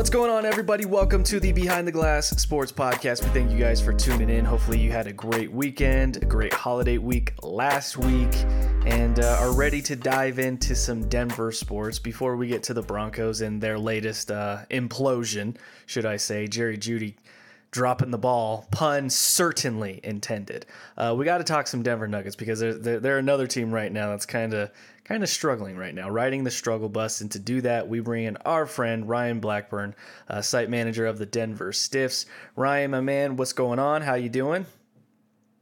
What's going on, everybody? Welcome to the Behind the Glass Sports Podcast. We thank you guys for tuning in. Hopefully, you had a great weekend, a great holiday week last week, and uh, are ready to dive into some Denver sports before we get to the Broncos and their latest uh, implosion, should I say. Jerry Jeudy dropping the ball, pun certainly intended. Uh, we got to talk some Denver Nuggets because they're, they're, they're another team right now that's kind of kind of struggling right now, riding the struggle bus. And to do that, we bring in our friend Ryan Blackburn, uh, site manager of the Denver Stiffs. Ryan, my man, what's going on? How you doing?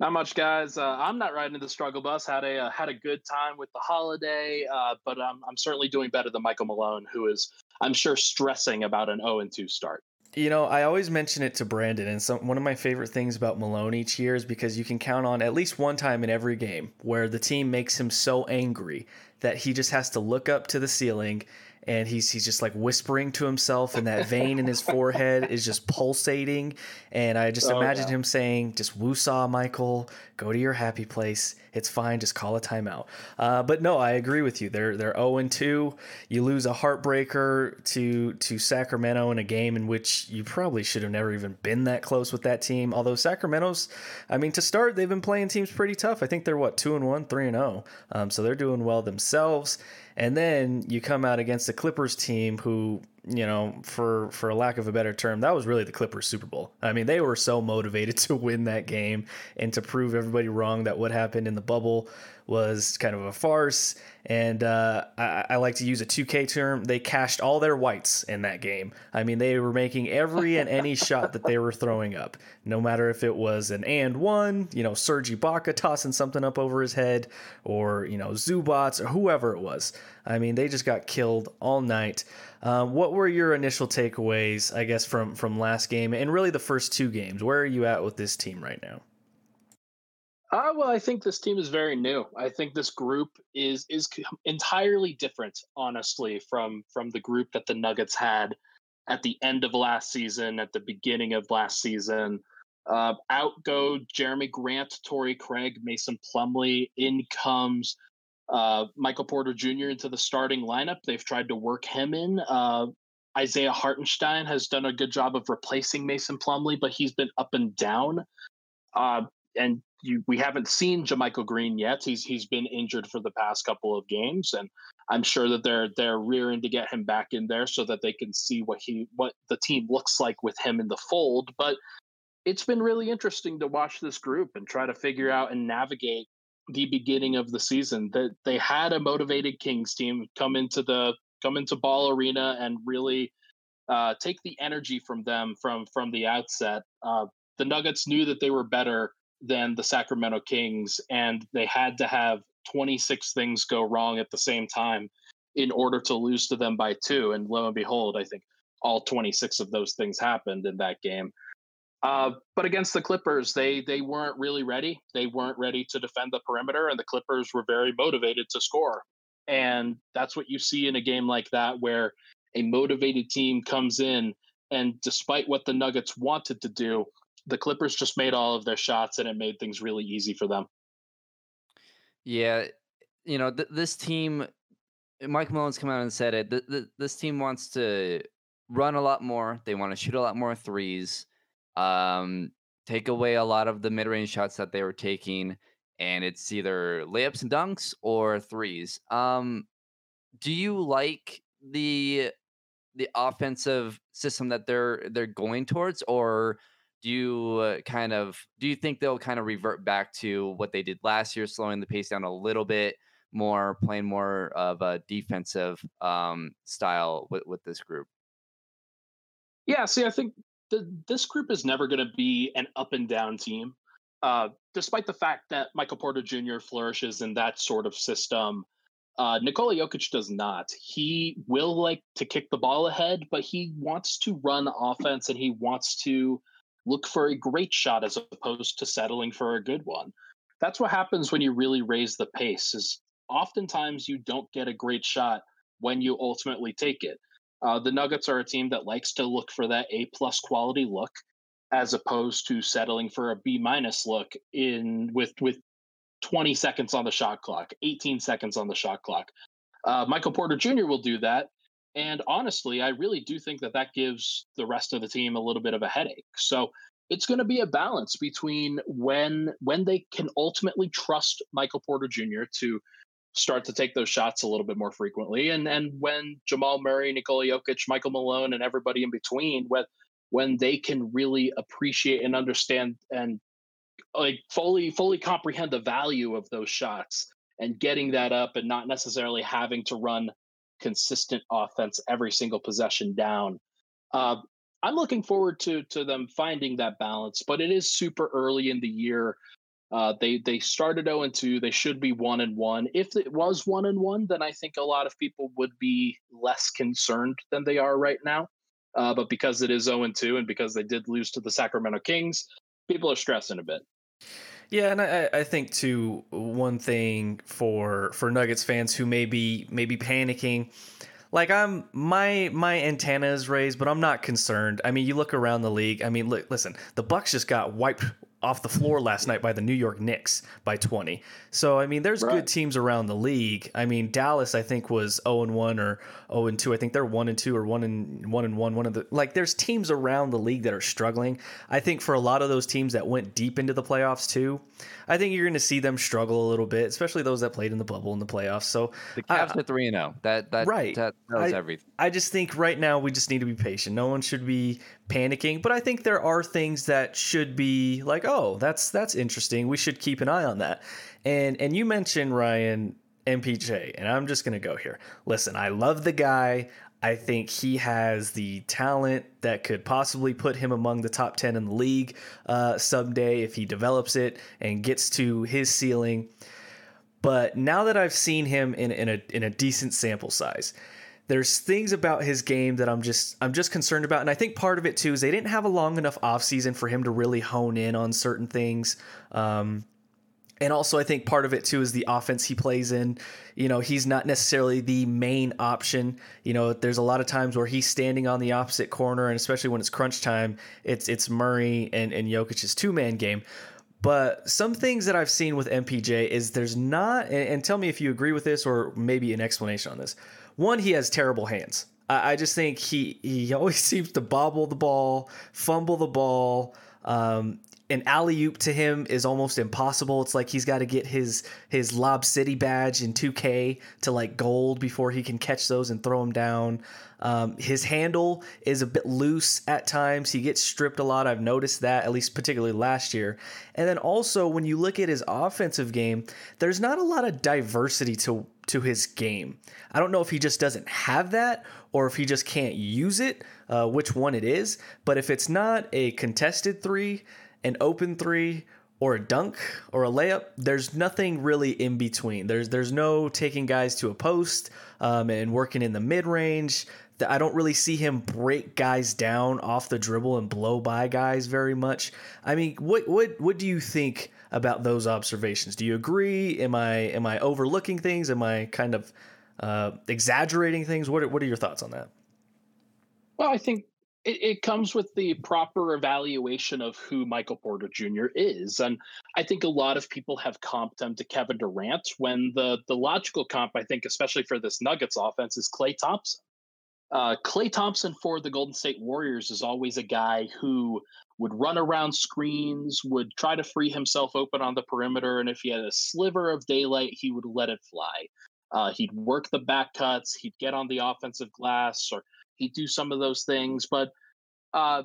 Not much, guys. Uh, I'm not riding the struggle bus. Had a uh, had a good time with the holiday, uh, but I'm I'm certainly doing better than Michael Malone, who is I'm sure stressing about an 0 and 2 start. You know, I always mention it to Brandon, and some one of my favorite things about Malone each year is because you can count on at least one time in every game where the team makes him so angry that he just has to look up to the ceiling and he's he's just like whispering to himself and that vein in his forehead is just pulsating. And i just oh, imagine yeah. him saying just woosah michael. Go to your happy place it's fine just call a timeout. Uh, but no i agree with you. They're they're 0 and 2 you lose a heartbreaker to to sacramento in a game in which you probably should have never even been that close with that team. Although sacramento's i mean to start they've been playing teams pretty tough. I think they're what 2 and 1 3 and 0 um, so they're doing well themselves. And then you come out against the Clippers team who, you know, for for a lack of a better term, that was really the Clippers Super Bowl. I mean, they were so motivated to win that game and to prove everybody wrong that what happened in the bubble was kind of a farce. And uh, I, I, like to use a 2K term. They cashed all their whites in that game. I mean, they were making every and any shot that they were throwing up, no matter if it was an and one, you know, Serge Ibaka tossing something up over his head, or you know, Zubac or whoever it was. I mean, they just got killed all night. Uh, what were your initial takeaways, I guess, from from last game and really the first two games? Where are you at with this team right now? Uh, well, I think this team is very new. I think this group is is entirely different, honestly, from from the group that the Nuggets had at the end of last season, at the beginning of last season. Uh, out go Jerami Grant, Torrey Craig, Mason Plumlee. In comes uh, Michael Porter Jr. into the starting lineup. They've tried to work him in. Uh, Isaiah Hartenstein has done a good job of replacing Mason Plumlee, but he's been up and down. Uh, and you, we haven't seen JaMychal Green yet. He's he's been injured for the past couple of games, and I'm sure that they're they're rearing to get him back in there so that they can see what he what the team looks like with him in the fold. But it's been really interesting to watch this group and try to figure out and navigate the beginning of the season. That they had a motivated Kings team come into the come into Ball Arena and really uh, take the energy from them from from the outset. Uh, the Nuggets knew that they were better than the Sacramento Kings, and they had to have 26 things go wrong at the same time in order to lose to them by two. And lo and behold, I think all 26 of those things happened in that game. Uh, but against the Clippers, they they weren't really ready. They weren't ready to defend the perimeter, and the Clippers were very motivated to score. And that's what you see in a game like that, where a motivated team comes in, and despite what the Nuggets wanted to do, the Clippers just made all of their shots and it made things really easy for them. Yeah, you know, th- this team Mike Malone's come out and said it. Th- th- this team wants to run a lot more. They want to shoot a lot more threes. Um, take away a lot of the mid-range shots that they were taking and it's either layups and dunks or threes. Um, do you like the the offensive system that they're they're going towards or do you uh, kind of do you think they'll kind of revert back to what they did last year, slowing the pace down a little bit more, playing more of a defensive um, style with, with this group? Yeah, see, I think the, this group is never going to be an up and down team, uh, despite the fact that Michael Porter Jr. flourishes in that sort of system. Uh, Nikola Jokic does not. He will like to kick the ball ahead, but he wants to run offense and he wants to look for a great shot as opposed to settling for a good one. That's what happens when you really raise the pace. Is oftentimes you don't get a great shot when you ultimately take it. Uh, the Nuggets are a team that likes to look for that A plus quality look, as opposed to settling for a B minus look in with with 20 seconds on the shot clock, 18 seconds on the shot clock. Uh, Michael Porter Jr. will do that, And honestly, I really do think that that gives the rest of the team a little bit of a headache. So it's going to be a balance between when when they can ultimately trust Michael Porter Jr. to start to take those shots a little bit more frequently, and and when Jamal Murray, Nikola Jokic, Michael Malone, and everybody in between, when when they can really appreciate and understand and like fully fully comprehend the value of those shots and getting that up and not necessarily having to run consistent offense every single possession down. Uh, I'm looking forward to to them finding that balance, but it is super early in the year. Uh, they they started 0 and 2. They should be one and one. If it was one and one, then I think a lot of people would be less concerned than they are right now. Uh, but because it is 0 and 2, and because they did lose to the Sacramento Kings, people are stressing a bit. Yeah, and I, I think too one thing for for Nuggets fans who may be maybe panicking, like I'm my my antenna is raised, but I'm not concerned. I mean, you look around the league. I mean, look, listen, the Bucks just got wiped off the floor last night by the New York Knicks by 20. So I mean, there's right. good teams around the league. I mean, Dallas I think was 0 and 1 or 0 and 2. I think they're 1 and 2 or 1 and 1 and 1 one of the like there's teams around the league that are struggling. I think for a lot of those teams that went deep into the playoffs too, I think you're going to see them struggle a little bit, especially those that played in the bubble in the playoffs. So the Cavs uh, at 3 and 0. That that right. that tells I, everything. I just think right now we just need to be patient. No one should be panicking, but I think there are things that should be like, "Oh, that's that's interesting. We should keep an eye on that." And and you mentioned Ryan MPJ, and I'm just gonna go here. Listen, I love the guy. I think he has the talent that could possibly put him among the top 10 in the league uh, someday if he develops it and gets to his ceiling. But now that I've seen him in, in, a, in a decent sample size, there's things about his game that I'm just I'm just concerned about, and I think part of it too is they didn't have a long enough offseason for him to really hone in on certain things. Um, and also, I think part of it too is the offense he plays in. You know, he's not necessarily the main option. You know, there's a lot of times where he's standing on the opposite corner, and especially when it's crunch time, it's it's Murray and and Jokic's two man game. But some things that I've seen with MPJ is there's not, and, and, tell me if you agree with this or maybe an explanation on this. One, he has terrible hands. I, I just think he he always seems to bobble the ball, fumble the ball. Um, an alley oop to him is almost impossible. It's like he's got to get his his Lob City badge in 2K to like gold before he can catch those and throw them down. Um, his handle is a bit loose at times. He gets stripped a lot. I've noticed that at least particularly last year. And then also when you look at his offensive game, there's not a lot of diversity to to his game. I don't know if he just doesn't have that or if he just can't use it. Uh, which one it is, but if it's not a contested three, an open three or a dunk or a layup. There's nothing really in between. There's there's no taking guys to a post um, and working in the mid range. I don't really see him break guys down off the dribble and blow by guys very much. I mean, what what what do you think about those observations? Do you agree? Am I am I overlooking things? Am I kind of uh, exaggerating things? What what are your thoughts on that? Well, I think it, it, comes with the proper evaluation of who Michael Porter Jr. is. And I think a lot of people have comped him to Kevin Durant when the, the logical comp, I think, especially for this Nuggets offense, is Klay Thompson. Uh, Klay Thompson for the Golden State Warriors is always a guy who would run around screens, would try to free himself open on the perimeter, and if he had a sliver of daylight, he would let it fly. Uh, he'd work the back cuts, he'd get on the offensive glass, or he'd do some of those things. But uh,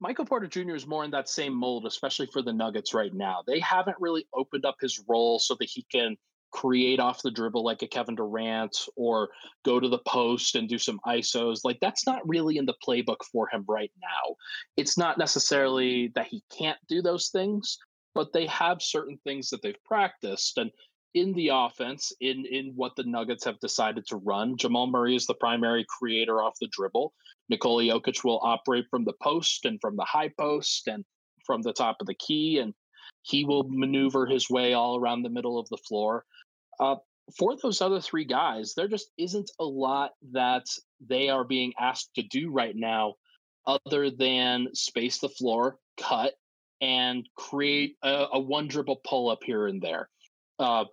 Michael Porter Jr. is more in that same mold, especially for the Nuggets right now. They haven't really opened up his role so that he can create off the dribble like a Kevin Durant or go to the post and do some ISOs. Like that's not really in the playbook for him right now. It's not necessarily that he can't do those things, but they have certain things that they've practiced. And in the offense, in in what the Nuggets have decided to run. Jamal Murray is the primary creator off the dribble. Nikola Jokic will operate from the post and from the high post and from the top of the key, and he will maneuver his way all around the middle of the floor. Uh, for those other three guys, there just isn't a lot that they are being asked to do right now, other than space the floor, cut, and create a, a one dribble pull up here and there. Uh,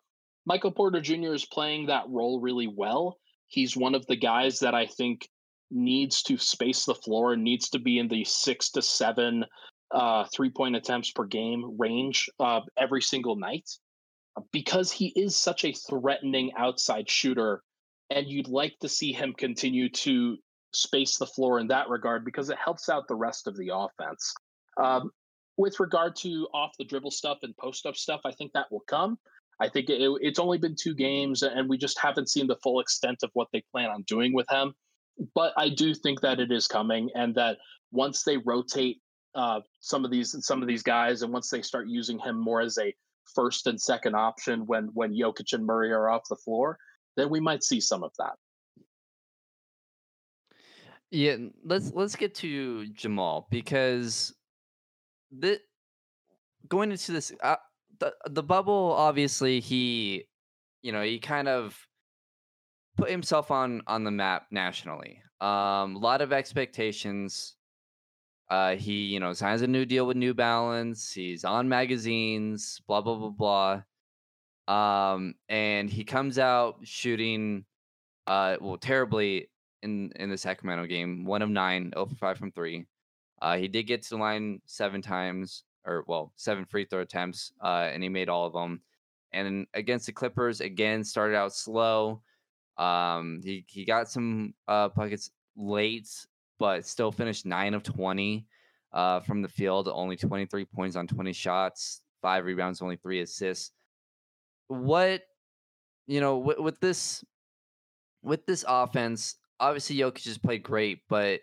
Michael Porter Jr. is playing that role really well. He's one of the guys that I think needs to space the floor and needs to be in the six to seven uh, three point attempts per game range uh, every single night because he is such a threatening outside shooter. And you'd like to see him continue to space the floor in that regard because it helps out the rest of the offense. Um, with regard to off the dribble stuff and post up stuff, I think that will come. I think it, it's only been two games, and we just haven't seen the full extent of what they plan on doing with him. But I do think that it is coming, and that once they rotate uh, some of these some of these guys, and once they start using him more as a first and second option when when Jokic and Murray are off the floor, then we might see some of that. Yeah, let's let's get to Jamal because the going into this uh, the the bubble obviously he you know he kind of put himself on on the map nationally. Um a lot of expectations. Uh he you know signs a new deal with new balance. He's on magazines blah blah blah blah. Um and he comes out shooting uh well terribly in in the sacramento game one of nine 0 for 5 from three. Uh he did get to the line seven times or well, seven free throw attempts, uh, and he made all of them. And against the Clippers, again, started out slow. Um, he he got some uh, buckets late, but still finished nine of twenty uh, from the field. Only twenty three points on twenty shots, five rebounds, only three assists. What you know with, with this with this offense, obviously Jokic just played great, but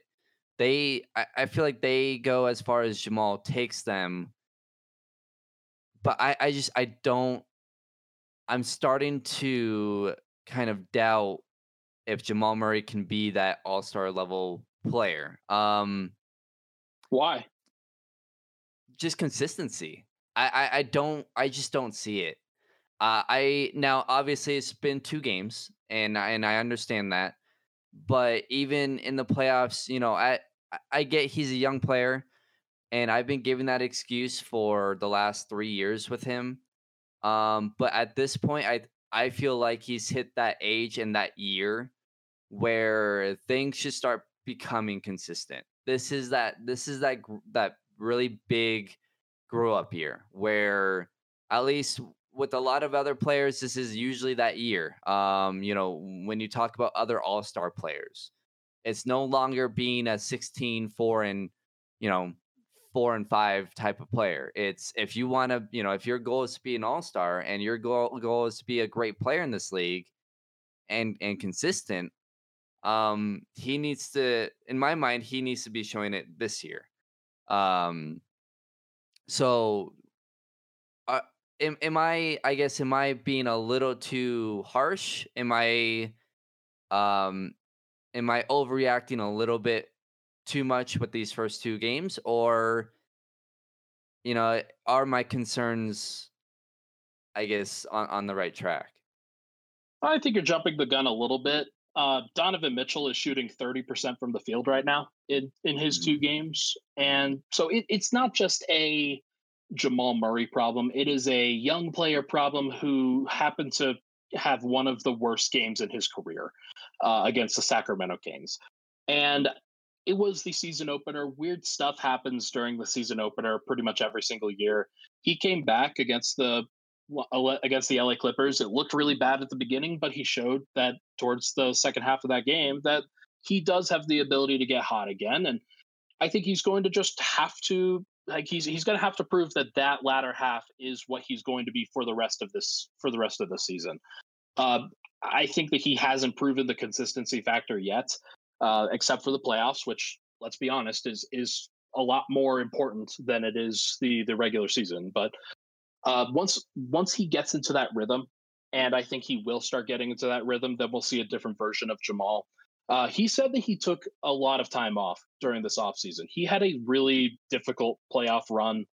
they I, I feel like they go as far as Jamal takes them. But I, I just I don't I'm starting to kind of doubt if Jamal Murray can be that all-star level player. Um why? Just consistency. I, I, I don't I just don't see it. Uh, I now obviously it's been two games and and I understand that but even in the playoffs, you know, I I get he's a young player, and I've been giving that excuse for the last three years with him. Um, but at this point, I I feel like he's hit that age and that year where things should start becoming consistent. This is that this is that that really big grow up year where at least with a lot of other players, this is usually that year. Um, you know, when you talk about other all star players, it's no longer being a 16, 4, and, you know, four and five type of player. It's if you want to, you know, if your goal is to be an all star and your goal, goal is to be a great player in this league and and consistent, um, he needs to, in my mind, he needs to be showing it this year. Um, so am, am I I guess am I being a little too harsh? Am I um am I overreacting a little bit too much with these first two games or you know, are my concerns I guess on, on the right track? I think you're jumping the gun a little bit. Uh, Donovan Mitchell is shooting 30% from the field right now in, in his mm-hmm. two games. And so it, it's not just a Jamal Murray problem. It is a young player problem who happened to have one of the worst games in his career uh, against the Sacramento Kings. And it was the season opener. Weird stuff happens during the season opener pretty much every single year. He came back against the against the LA Clippers. It looked really bad at the beginning, but he showed that towards the second half of that game that he does have the ability to get hot again and I think he's going to just have to like he's he's going to have to prove that that latter half is what he's going to be for the rest of this for the rest of the season. Uh, I think that he hasn't proven the consistency factor yet, uh, except for the playoffs, which let's be honest is is a lot more important than it is the the regular season. But uh, once once he gets into that rhythm, and I think he will start getting into that rhythm, then we'll see a different version of Jamal. Uh, he said that he took a lot of time off during this offseason. He had a really difficult playoff run.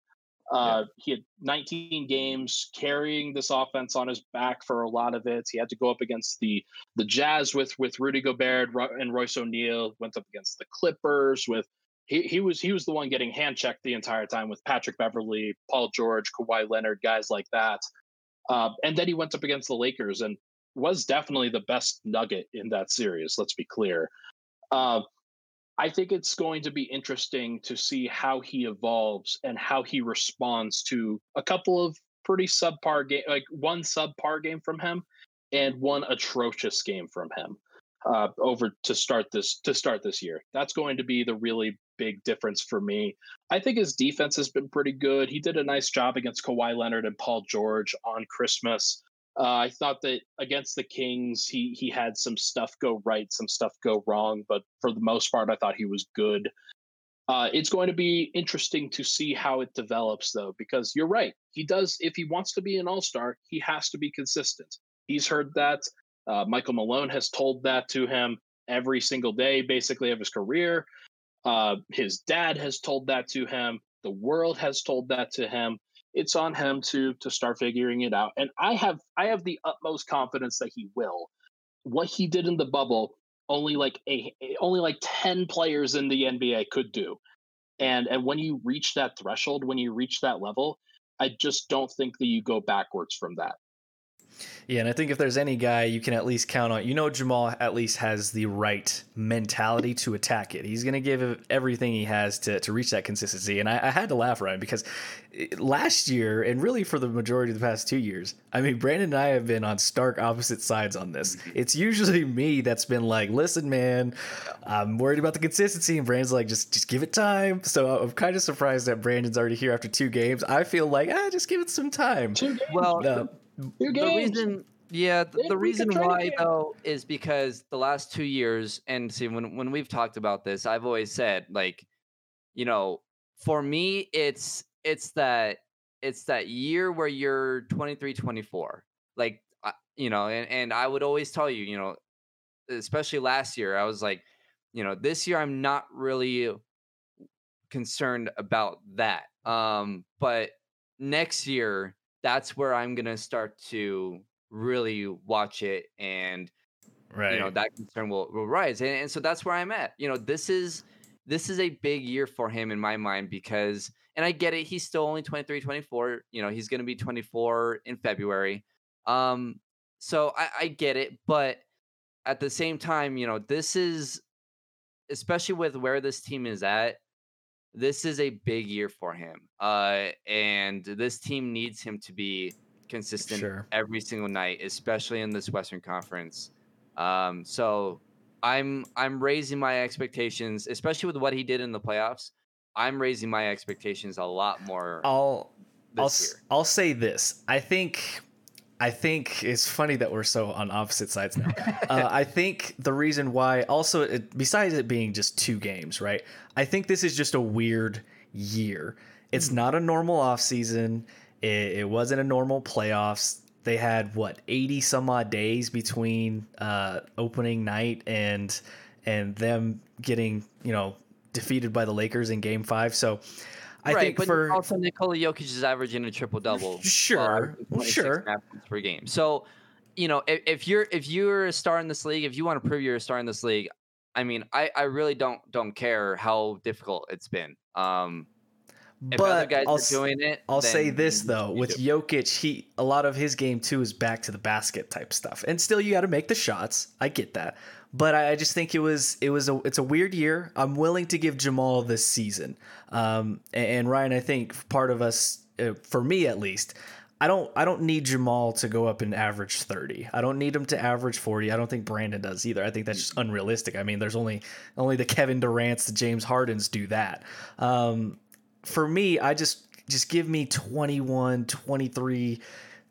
Uh, yeah. He had 19 games carrying this offense on his back for a lot of it. He had to go up against the the Jazz with with Rudy Gobert and Royce O'Neale. Went up against the Clippers with he he was he was the one getting hand checked the entire time with Patrick Beverley, Paul George, Kawhi Leonard, guys like that. Uh, and then he went up against the Lakers and was definitely the best nugget in that series. Let's be clear. Uh, I think it's going to be interesting to see how he evolves and how he responds to a couple of pretty subpar game, like one subpar game from him and one atrocious game from him uh, over to start this to start this year. That's going to be the really big difference for me. I think his defense has been pretty good. He did a nice job against Kawhi Leonard and Paul George on Christmas. Uh, I thought that against the Kings, he he had some stuff go right, some stuff go wrong, but for the most part, I thought he was good. Uh, it's going to be interesting to see how it develops, though, because you're right. He does, if he wants to be an all star, he has to be consistent. He's heard that. Uh, Michael Malone has told that to him every single day, basically, of his career. Uh, his dad has told that to him. The world has told that to him. It's on him to to start figuring it out. And I have I have the utmost confidence that he will. What he did in the bubble, only like a only like ten players in the NBA could do. And and when you reach that threshold, when you reach that level, I just don't think that you go backwards from that. Yeah, and I think if there's any guy you can at least count on, you know, Jamal at least has the right mentality to attack it. He's going to give everything he has to, to reach that consistency. And I, I, had to laugh, Ryan, because eh, last year, and really for the majority of the past two years, I mean, Brandon and I have been on stark opposite sides on this. It's usually me that's been like, listen, man, I'm worried about the consistency. And Brandon's like, just, just give it time. So I'm kind of surprised that Brandon's already here after two games. I feel like, ah, just give it some time. Well, uh, the reason, yeah, the, the reason why though is because the last two years, and see, when when we've talked about this, I've always said like, you know, for me, it's it's that it's that year where you're 23, 24, like, you know, and and I would always tell you, you know, especially last year, I was like, you know, this year I'm not really concerned about that. Um, but next year that's where I'm gonna start to really watch it and right you know that concern will, will rise and, and so that's where i'm at. You know this is this is a big year for him in my mind because and i get it he's still only 23 24 you know he's going to be 24 in february um so I, I get it but at the same time you know this is especially with where this team is at this is a big year for him. Uh, and this team needs him to be consistent sure. every single night, especially in this Western Conference. Um, so I'm I'm raising my expectations, especially with what he did in the playoffs. I'm raising my expectations a lot more. I'll I'll year. I'll say this. I think I think it's funny that we're so on opposite sides now. uh, I think the reason why, also, it, besides it being just two games, right? I think this is just a weird year. It's hmm. not a normal offseason. It, it wasn't a normal playoffs. They had what eighty some odd days between uh, opening night and and them getting you know defeated by the Lakers in Game Five. So I right, think but for also Nikola Jokic is averaging a triple double. Sure, uh, sure. Per game. So, you know, if, if, you're if you're a star in this league, if you want to prove you're a star in this league, I mean, I, I really don't don't care how difficult it's been. Um, if but other guys I'll, are doing it, I'll say this though: with do. Jokic, he a lot of his game too is back to the basket type stuff, and still you got to make the shots. I get that, but I just think it was it was a it's a weird year. I'm willing to give Jamal this season. Um, and Ryan, I think part of us, uh, for me at least, I don't I don't need Jamal to go up and average 30. I don't need him to average 40. I don't think Brandon does either. I think that's just unrealistic. I mean, there's only only the Kevin Durant's, the James Hardens do that. Um, for me, I just just give me 21, 23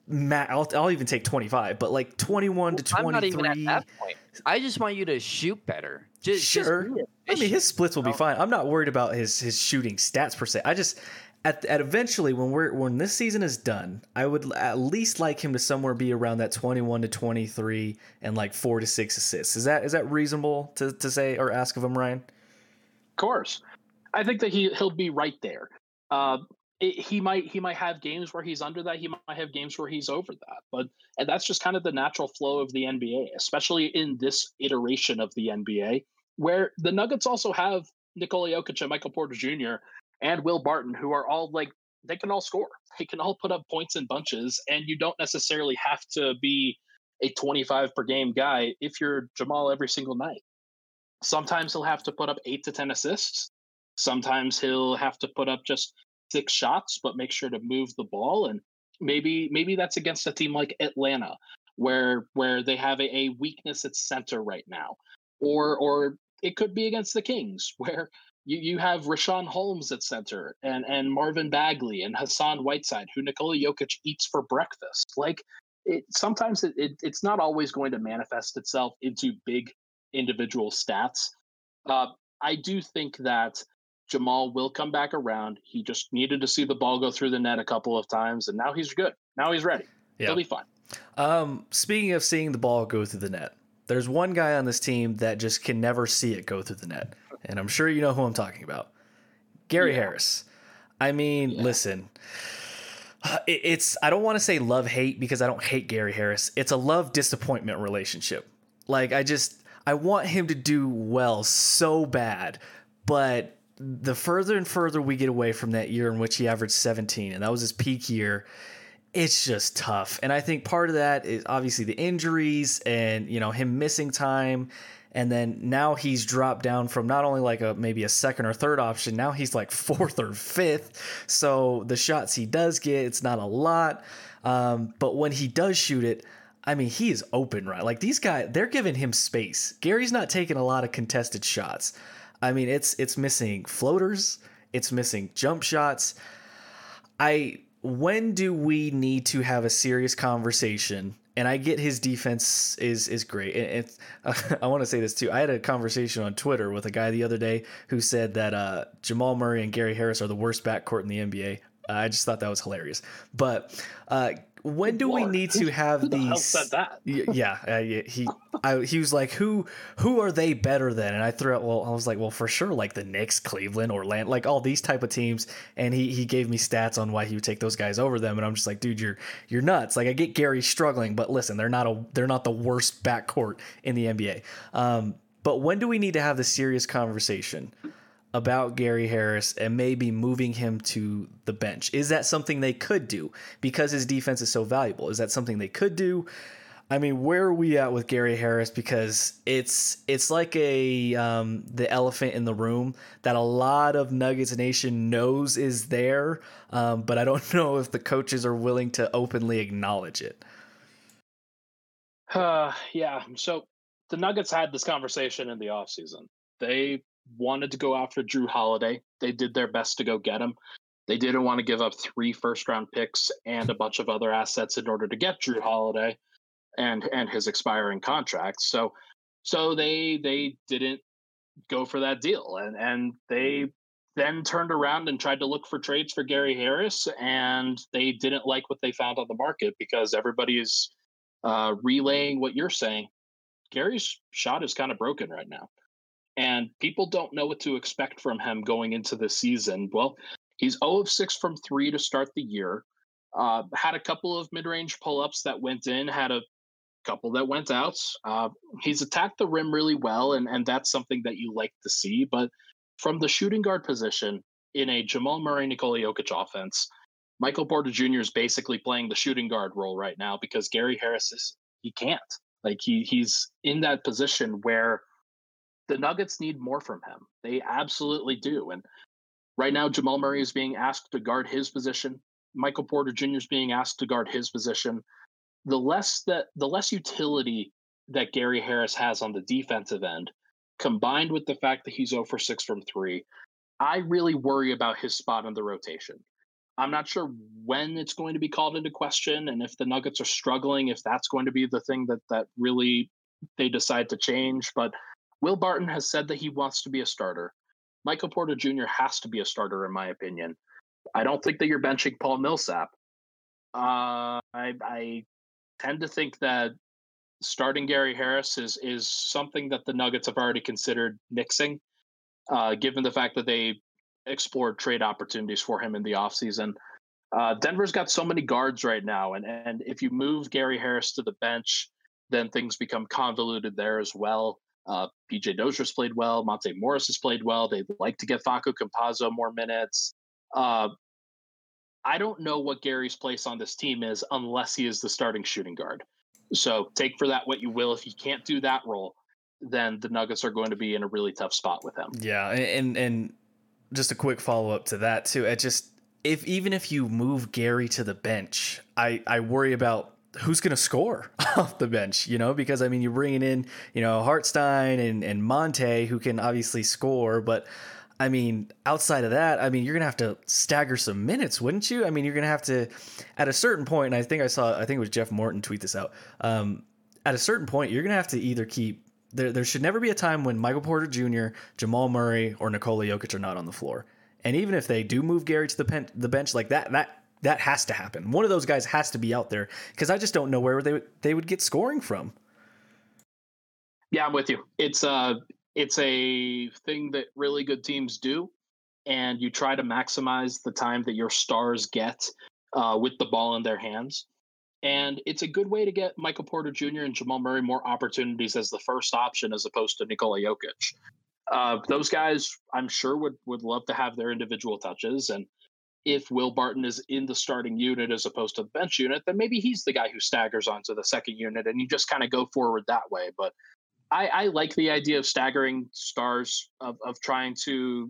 I'll, I'll even take 25, but like 21 to 23. I'm not even at that point. I just want you to shoot better. Just, sure. Just I mean, his splits will be fine. I'm not worried about his his shooting stats per se. I just at, at eventually when we're when this season is done, I would at least like him to somewhere be around that 21 to 23 and like 4 to 6 assists. Is that is that reasonable to to say or ask of him, Ryan? Of course. I think that he he'll be right there. Uh, it, he might he might have games where he's under that. He might have games where he's over that. But and that's just kind of the natural flow of the NBA, especially in this iteration of the NBA, where the Nuggets also have Nikola Jokic and Michael Porter Jr. and Will Barton, who are all like they can all score. They can all put up points in bunches, and you don't necessarily have to be a 25 per game guy if you're Jamal every single night. Sometimes he'll have to put up eight to 10 assists. Sometimes he'll have to put up just six shots, but make sure to move the ball. And maybe maybe that's against a team like Atlanta, where where they have a, a weakness at center right now. Or or it could be against the Kings, where you, you have Richaun Holmes at center and, and Marvin Bagley and Hassan Whiteside, who Nikola Jokic eats for breakfast. Like it, sometimes it, it, it's not always going to manifest itself into big individual stats. Uh, I do think that Jamal will come back around. He just needed to see the ball go through the net a couple of times, and now he's good. Now he's ready. Yeah. He'll be fine. Um, speaking of seeing the ball go through the net, there's one guy on this team that just can never see it go through the net, and I'm sure you know who I'm talking about. Gary yeah. Harris. I mean, yeah. listen. It's I don't want to say love hate because I don't hate Gary Harris. It's a love disappointment relationship. Like I just I want him to do well so bad, but the further and further we get away from that year in which he averaged 17 and that was his peak year it's just tough and i think part of that is obviously the injuries and you know him missing time and then now he's dropped down from not only like a maybe a second or third option now he's like fourth or fifth so the shots he does get it's not a lot um, but when he does shoot it I mean, he is open, right? Like these guys, they're giving him space. Gary's not taking a lot of contested shots. I mean, it's it's missing floaters, it's missing jump shots. I when do we need to have a serious conversation? And I get his defense is is great. And uh, I want to say this too. I had a conversation on Twitter with a guy the other day who said that uh, Jamal Murray and Gary Harris are the worst backcourt in the NBA. I just thought that was hilarious. But uh, when do we need to have who the these? said that? yeah, uh, he I, he was like, who who are they better than? And I threw out, well, I was like, well, for sure, like the Knicks, Cleveland, Orlando, like all these type of teams. And he he gave me stats on why he would take those guys over them, and I'm just like, dude, you're you're nuts. Like I get Gary struggling, but listen, they're not a they're not the worst backcourt in the NBA. Um, but when do we need to have the serious conversation? About Gary Harris and maybe moving him to the bench. Is that something they could do because his defense is so valuable? Is that something they could do? I mean, where are we at with Gary Harris? Because it's it's like a um, the elephant in the room that a lot of Nuggets Nation knows is there, um, but I don't know if the coaches are willing to openly acknowledge it. Uh, yeah. So the Nuggets had this conversation in the offseason. They wanted to go after Jrue Holiday. They did their best to go get him. They didn't want to give up three first round picks and a bunch of other assets in order to get Jrue Holiday and and his expiring contract. So so they they didn't go for that deal and and they then turned around and tried to look for trades for Gary Harris and they didn't like what they found on the market because everybody is uh, relaying what you're saying. Gary's shot is kind of broken right now and people don't know what to expect from him going into the season. Well, he's 0 of 6 from three to start the year. Uh, had a couple of mid-range pull-ups that went in, had a couple that went out. Uh, he's attacked the rim really well, and and that's something that you like to see. But from the shooting guard position in a Jamal Murray Nikola Jokic offense, Michael Porter Jr. is basically playing the shooting guard role right now because Gary Harris is he can't like he he's in that position where the Nuggets need more from him. They absolutely do. And right now, Jamal Murray is being asked to guard his position. Michael Porter Jr. is being asked to guard his position. The less that the less utility that Gary Harris has on the defensive end, combined with the fact that he's 0 for 6 from three, I really worry about his spot in the rotation. I'm not sure when it's going to be called into question and if the Nuggets are struggling, if that's going to be the thing that that really they decide to change. But Will Barton has said that he wants to be a starter. Michael Porter Jr. has to be a starter, in my opinion. I don't think that you're benching Paul Millsap. Uh, I, I tend to think that starting Gary Harris is is something that the Nuggets have already considered mixing, uh, given the fact that they explored trade opportunities for him in the offseason. Uh, Denver's got so many guards right now, and and if you move Gary Harris to the bench, then things become convoluted there as well. Uh, PJ Dozier's played well. Monte Morris has played well. They'd like to get Facu Campazzo more minutes. Uh, I don't know what Gary's place on this team is unless he is the starting shooting guard. So take for that what you will. If he can't do that role, then the Nuggets are going to be in a really tough spot with him. Yeah, and and just a quick follow up to that too. It just if even if you move Gary to the bench, I I worry about who's going to score off the bench, you know, because I mean, you're bringing in, you know, Hartenstein and, and Monte who can obviously score, but I mean, outside of that, I mean, you're going to have to stagger some minutes, wouldn't you? I mean, you're going to have to, at a certain point, and I think I saw, I think it was Jeff Morton tweet this out. Um, at a certain point, you're going to have to either keep, there, there should never be a time when Michael Porter Jr., Jamal Murray, or Nikola Jokic are not on the floor. And even if they do move Gary to the, pen, the bench like that, that that has to happen. One of those guys has to be out there because I just don't know where they they would get scoring from. Yeah, I'm with you. It's a it's a thing that really good teams do, and you try to maximize the time that your stars get uh, with the ball in their hands. And it's a good way to get Michael Porter Jr. and Jamal Murray more opportunities as the first option as opposed to Nikola Jokic. Uh, those guys, I'm sure, would would love to have their individual touches, and if Will Barton is in the starting unit as opposed to the bench unit, then maybe he's the guy who staggers onto the second unit and you just kind of go forward that way. But I, I, like the idea of staggering stars, of, of trying to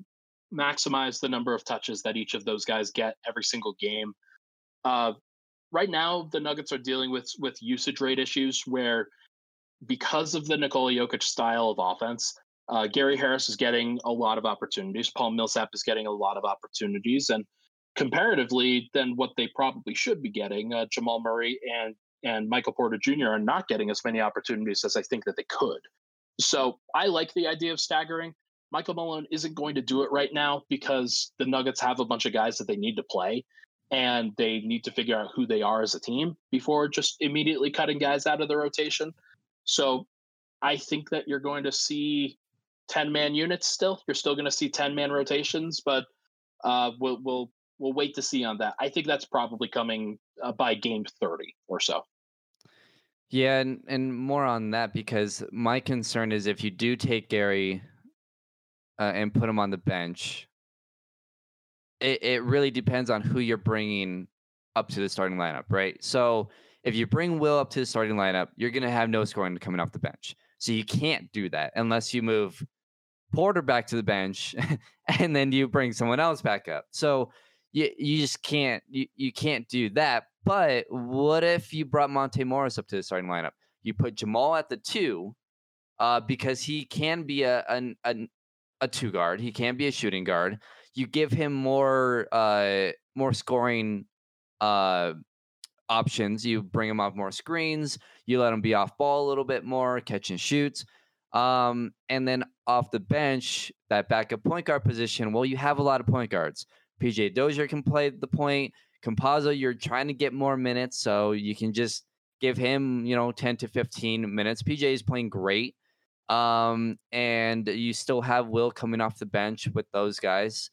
maximize the number of touches that each of those guys get every single game. Uh, right now, the Nuggets are dealing with with usage rate issues where because of the Nikola Jokic style of offense, uh, Gary Harris is getting a lot of opportunities. Paul Millsap is getting a lot of opportunities, and comparatively than what they probably should be getting. Uh, Jamal Murray and and Michael Porter Jr. are not getting as many opportunities as I think that they could. So I like the idea of staggering. Michael Malone isn't going to do it right now because the Nuggets have a bunch of guys that they need to play and they need to figure out who they are as a team before just immediately cutting guys out of the rotation. So I think that you're going to see 10 man units still. You're still going to see 10 man rotations, but uh, we'll, we'll we'll wait to see on that. I think that's probably coming uh, by game 30 or so. Yeah, and, and more on that because my concern is if you do take Gary uh, and put him on the bench, it, it really depends on who you're bringing up to the starting lineup, right? So if you bring Will up to the starting lineup, you're going to have no scoring coming off the bench. So you can't do that unless you move Porter back to the bench and then you bring someone else back up. So you you just can't you, you can't do that. But what if you brought Monte Morris up to the starting lineup? You put Jamal at the two, uh, because he can be a, a a, a two guard. He can be a shooting guard. You give him more uh more scoring uh options. You bring him off more screens. You let him be off ball a little bit more, catch and shoots. Um, and then off the bench, that backup point guard position. Well, you have a lot of point guards. PJ Dozier can play the point. Campazzo, you're trying to get more minutes, so you can just give him, you know, 10 to 15 minutes. PJ is playing great. Um, and you still have Will coming off the bench with those guys.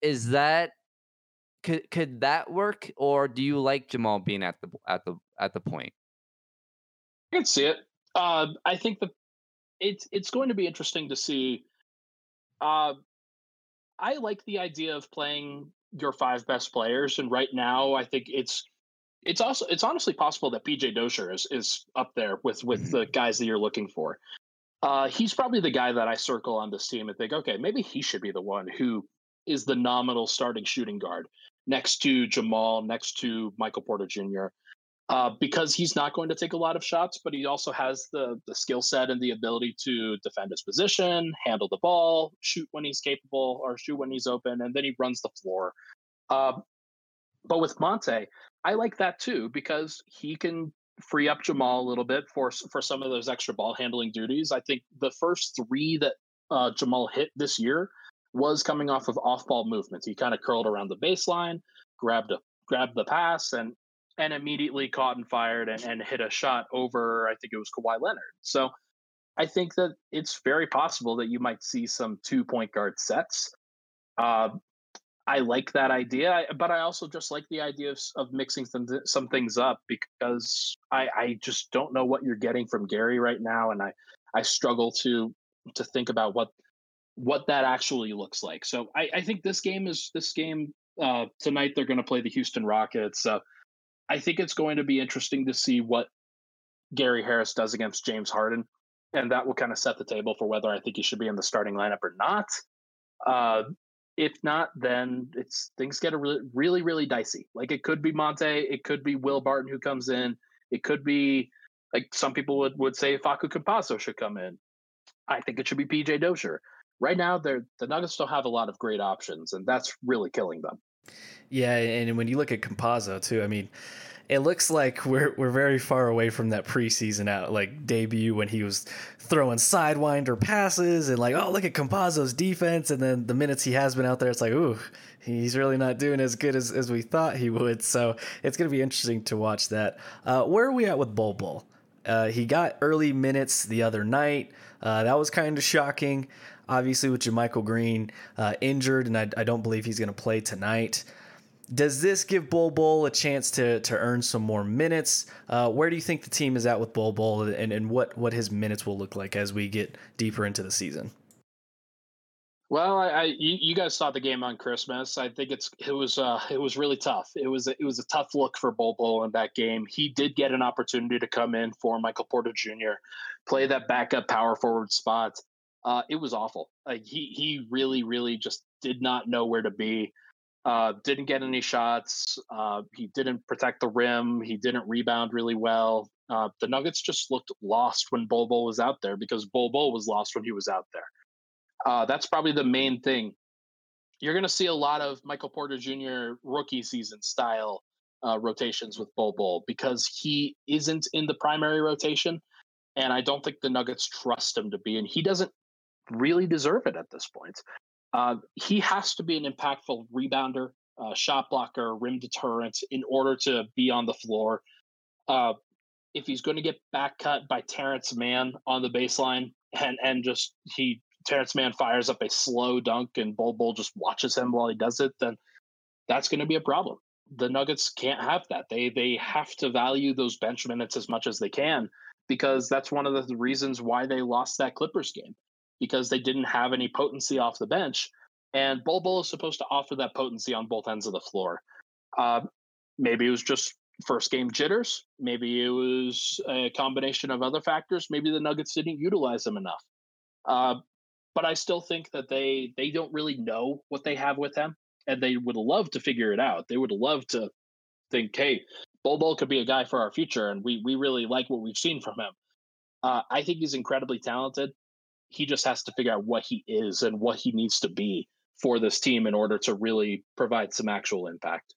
Is that could could that work, or do you like Jamal being at the at the at the point? I can see it. Uh, I think that it's it's going to be interesting to see. Uh, I like the idea of playing your five best players, and right now I think it's it's also it's honestly possible that PJ Dozier is is up there with with mm-hmm. the guys that you're looking for. Uh, he's probably the guy that I circle on this team and think, okay, maybe he should be the one who is the nominal starting shooting guard next to Jamal, next to Michael Porter Jr uh, because he's not going to take a lot of shots, but he also has the the skill set and the ability to defend his position, handle the ball, shoot when he's capable, or shoot when he's open, and then he runs the floor. Uh, but with Monte, I like that too because he can free up Jamal a little bit for for some of those extra ball handling duties. I think the first three that uh, Jamal hit this year was coming off of off ball movements. He kind of curled around the baseline, grabbed a grabbed the pass, and and immediately caught and fired and, and hit a shot over, I think it was Kawhi Leonard. So I think that it's very possible that you might see some two point guard sets. Uh, I like that idea, but I also just like the idea of, of mixing some, some things up because I, I just don't know what you're getting from Gary right now, and I, I struggle to to think about what what that actually looks like. So I, I think this game is this game uh, tonight. They're going to play the Houston Rockets. Uh, I think it's going to be interesting to see what Gary Harris does against James Harden, and that will kind of set the table for whether I think he should be in the starting lineup or not. Uh, if not, then it's things get really, really, really dicey. Like it could be Monte, it could be Will Barton who comes in, it could be like some people would, would say Facu Campazzo should come in. I think it should be PJ Dozier. Right now, they're the Nuggets don't have a lot of great options, and that's really killing them. Yeah, and when you look at Campazzo too, I mean, it looks like we're we're very far away from that preseason out like debut when he was throwing sidewinder passes and like oh look at Campazzo's defense and then the minutes he has been out there it's like ooh he's really not doing as good as, as we thought he would. So it's to be interesting to watch that. Uh, where are we at with Bol Bol? Uh, he got early minutes the other night. Uh, that was kind of shocking obviously with JaMychal Green uh, injured and I, I don't believe he's going to play tonight does this give Bol Bol a chance to to earn some more minutes? Uh, where do you think the team is at with Bol Bol, and, and what what his minutes will look like as we get deeper into the season? Well, I, I you, you, guys saw the game on Christmas. I think it's it was uh, it was really tough. It was it was a tough look for Bol Bol in that game. He did get an opportunity to come in for Michael Porter Jr., play that backup power forward spot. Uh, it was awful. Like he he really really just did not know where to be. Uh, didn't get any shots. Uh, he didn't protect the rim. He didn't rebound really well. Uh, the Nuggets just looked lost when Bol Bol was out there because Bol Bol was lost when he was out there. Uh, that's probably the main thing. You're going to see a lot of Michael Porter Jr. rookie season style uh, rotations with Bol Bol because he isn't in the primary rotation. And I don't think the Nuggets trust him to be. And he doesn't really deserve it at this point. Uh, he has to be an impactful rebounder, uh, shot blocker, rim deterrent in order to be on the floor. Uh, if he's going to get back cut by Terance Mann on the baseline and and just he Terance Mann fires up a slow dunk and Bol Bol just watches him while he does it, then that's going to be a problem. The Nuggets can't have that. They they have to value those bench minutes as much as they can because that's one of the reasons why they lost that Clippers game because they didn't have any potency off the bench. And Bol Bol is supposed to offer that potency on both ends of the floor. Uh, maybe it was just first game jitters. Maybe it was a combination of other factors. Maybe the Nuggets didn't utilize him enough. Uh, but I still think that they they don't really know what they have with them, and they would love to figure it out. They would love to think, hey, Bol Bol could be a guy for our future, and we we really like what we've seen from him. Uh, I think he's incredibly talented he just has to figure out what he is and what he needs to be for this team in order to really provide some actual impact.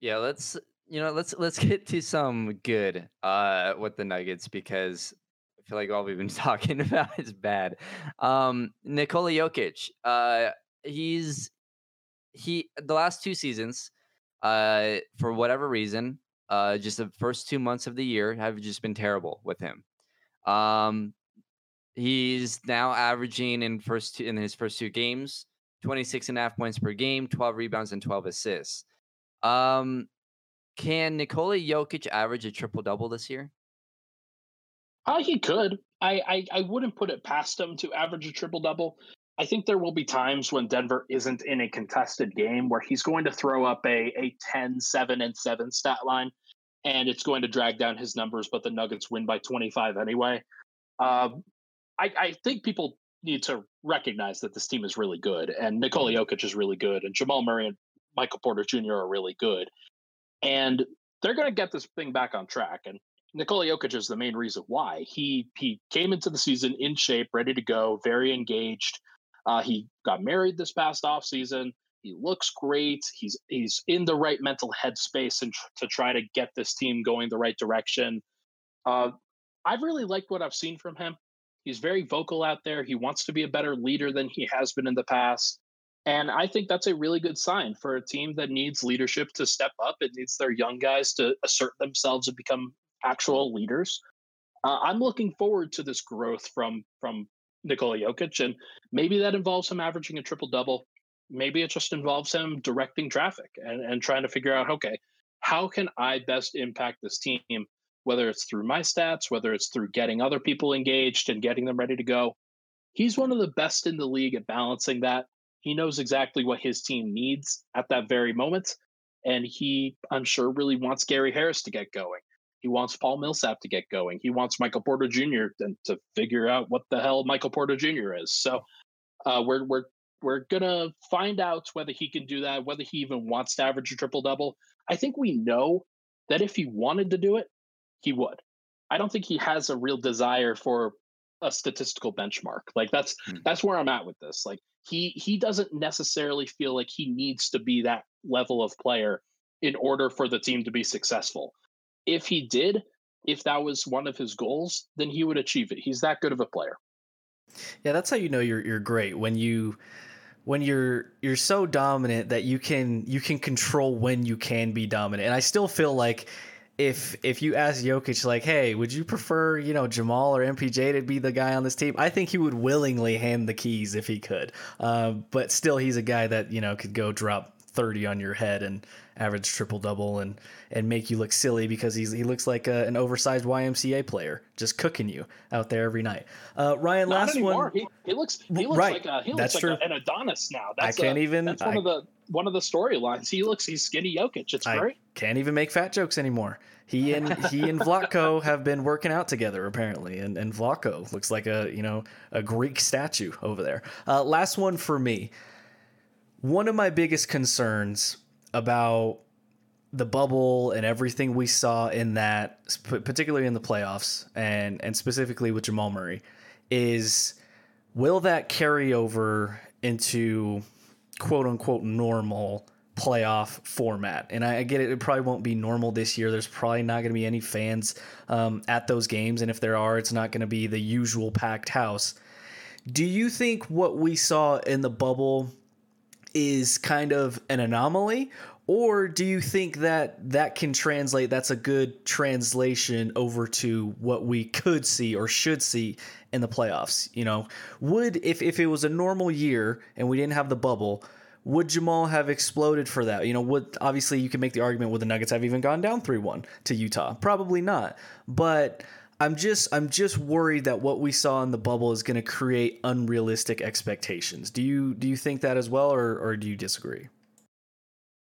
Yeah, let's you know let's let's get to some good uh with the Nuggets because I feel like all we've been talking about is bad. Um Nikola Jokic, uh he's he the last two seasons, uh for whatever reason, uh just the first two months of the year have just been terrible with him. Um He's now averaging in first two, in his first two games 26 and a half points per game, 12 rebounds and 12 assists. Um, can Nikola Jokic average a triple double this year? Uh, he could. I, I I wouldn't put it past him to average a triple double. I think there will be times when Denver isn't in a contested game where he's going to throw up a, a 10, 7, and 7 stat line, and it's going to drag down his numbers, but the Nuggets win by 25 anyway. Uh, I, I think people need to recognize that this team is really good, and Nikola mm-hmm. Jokic is really good, and Jamal Murray and Michael Porter Jr. are really good, and they're going to get this thing back on track. And Nikola Jokic is the main reason why he he came into the season in shape, ready to go, very engaged. Uh, he got married this past off season. He looks great. He's he's in the right mental headspace and tr- to try to get this team going the right direction. Uh, I've really liked what I've seen from him. He's very vocal out there. He wants to be a better leader than he has been in the past. And I think that's a really good sign for a team that needs leadership to step up. It needs their young guys to assert themselves and become actual leaders. Uh, I'm looking forward to this growth from from Nikola Jokic, and maybe that involves him averaging a triple double. Maybe it just involves him directing traffic and, and trying to figure out, okay, how can I best impact this team whether it's through my stats, whether it's through getting other people engaged and getting them ready to go. He's one of the best in the league at balancing that. He knows exactly what his team needs at that very moment. And he, I'm sure, really wants Gary Harris to get going. He wants Paul Millsap to get going. He wants Michael Porter Jr. to, figure out what the hell Michael Porter Jr. is. So uh, we're we're we're gonna find out whether he can do that, whether he even wants to average a triple double. I think we know that if he wanted to do it, he would. I don't think he has a real desire for a statistical benchmark. Like that's mm. that's where I'm at with this. Like he he doesn't necessarily feel like he needs to be that level of player in order for the team to be successful. If he did, if that was one of his goals, then he would achieve it. He's that good of a player. Yeah, that's how you know you're you're great when you when you're you're so dominant that you can you can control when you can be dominant. And I still feel like if if you ask Jokic like, hey, would you prefer you know Jamal or MPJ to be the guy on this team? I think he would willingly hand the keys if he could. Uh, but still, he's a guy that you know could go drop thirty on your head and average triple double and and make you look silly because he's he looks like a, an oversized YMCA player just cooking you out there every night. Uh, Ryan, Not last anymore. one. He, he looks he looks right. like a, he looks That's like true. A, an Adonis now. That's I can't a, even. That's one I, of the one of the storylines. He looks he's skinny Jokic. It's I great. can't even make fat jokes anymore. He and he and Vlatko have been working out together apparently, and and Vlatko looks like a you know a Greek statue over there. Uh, last one for me. One of my biggest concerns about the bubble and everything we saw in that, particularly in the playoffs and and specifically with Jamal Murray, is will that carry over into quote unquote normal playoff format? And I, I get it; it probably won't be normal this year. There's probably not going to be any fans um, at those games, and if there are, it's not going to be the usual packed house. Do you think what we saw in the bubble is kind of an anomaly, or do you think that that can translate that's a good translation over to what we could see or should see in the playoffs you know would if, if it was a normal year and we didn't have the bubble would Jamal have exploded for that? You know, would obviously you can make the argument would the Nuggets have even gone down 3-1 to Utah? Probably not. But I'm just I'm just worried that what we saw in the bubble is going to create unrealistic expectations. Do you do you think that as well or or do you disagree?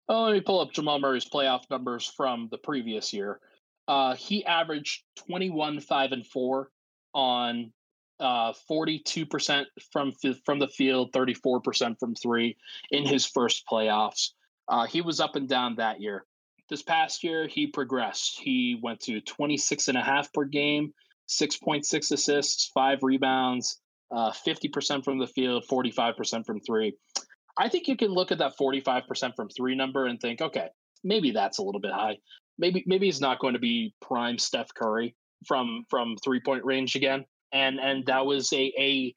Oh, let me pull up Jamal Murray's playoff numbers from the previous year. Uh, he averaged 21, 5, and 4 on uh, 42% from from the field, 34% from three in his first playoffs. Uh, he was up and down that year. This past year, he progressed. He went to 26 and a half per game, 6.6 assists, five rebounds, uh, 50% from the field, 45% from three. I think you can look at that 45% from three number and think, okay, maybe that's a little bit high. Maybe maybe he's not going to be prime Steph Curry from from three point range again. And and that was a a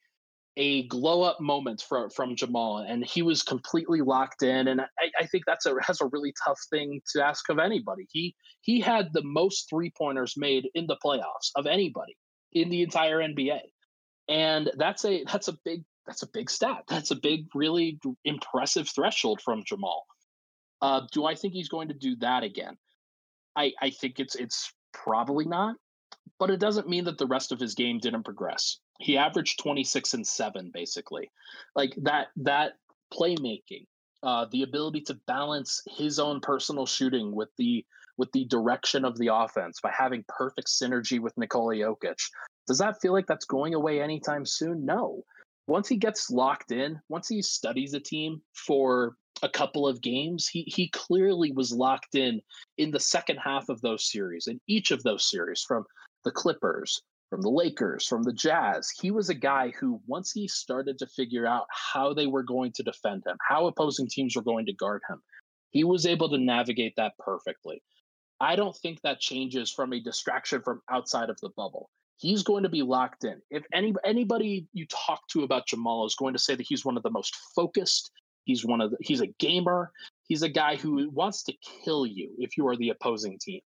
a glow up moment from from Jamal, and he was completely locked in. And I, I think that's a has a really tough thing to ask of anybody. He he had the most three pointers made in the playoffs of anybody in the entire NBA, and that's a that's a big that's a big stat. That's a big, really impressive threshold from Jamal. Uh, do I think he's going to do that again? I, I think it's it's probably not, but it doesn't mean that the rest of his game didn't progress. He averaged 26 and 7 basically. Like that that playmaking, uh, the ability to balance his own personal shooting with the with the direction of the offense by having perfect synergy with Nikola Jokic. Does that feel like that's going away anytime soon? No once he gets locked in, once he studies a team for a couple of games, he he clearly was locked in in the second half of those series, in each of those series, from the Clippers, from the Lakers, from the Jazz. He was a guy who, once he started to figure out how they were going to defend him, how opposing teams were going to guard him, he was able to navigate that perfectly. I don't think that changes from a distraction from outside of the bubble he's going to be locked in. If any anybody you talk to about Jamal is going to say that he's one of the most focused, he's one of the, he's a gamer, he's a guy who wants to kill you if you are the opposing team.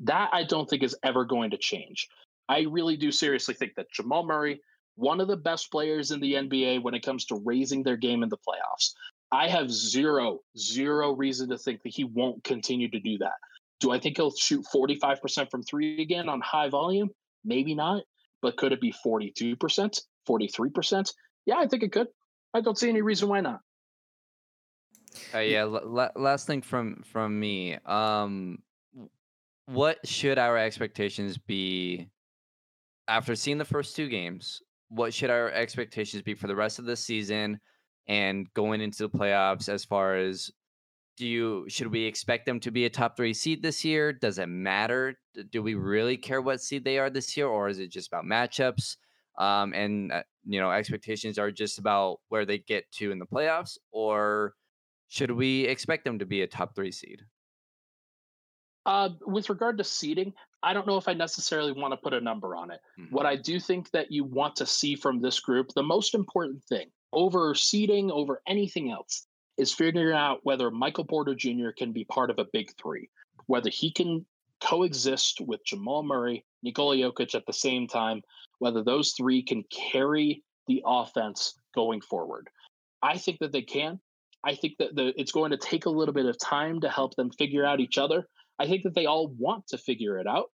That I don't think is ever going to change. I really do seriously think that Jamal Murray, one of the best players in the NBA when it comes to raising their game in the playoffs. I have zero, zero reason to think that he won't continue to do that. Do I think he'll shoot 45% from three again on high volume? Maybe not, but could it be 42%, 43%? Yeah, I think it could. I don't see any reason why not. Uh, yeah, l- last thing from from me. Um, what should our expectations be after seeing the first two games? What should our expectations be for the rest of the season and going into the playoffs as far as do you should we expect them to be a top 3 seed this year? Does it matter? Do we really care what seed they are this year or is it just about matchups? Um, and uh, you know, expectations are just about where they get to in the playoffs or should we expect them to be a top 3 seed? Uh, with regard to seeding, I don't know if I necessarily want to put a number on it. Mm-hmm. What I do think that you want to see from this group, the most important thing over seeding, over anything else, is figuring out whether Michael Porter Jr. can be part of a big three, whether he can coexist with Jamal Murray, Nikola Jokic at the same time, whether those three can carry the offense going forward. I think that they can. I think that the, it's going to take a little bit of time to help them figure out each other. I think that they all want to figure it out.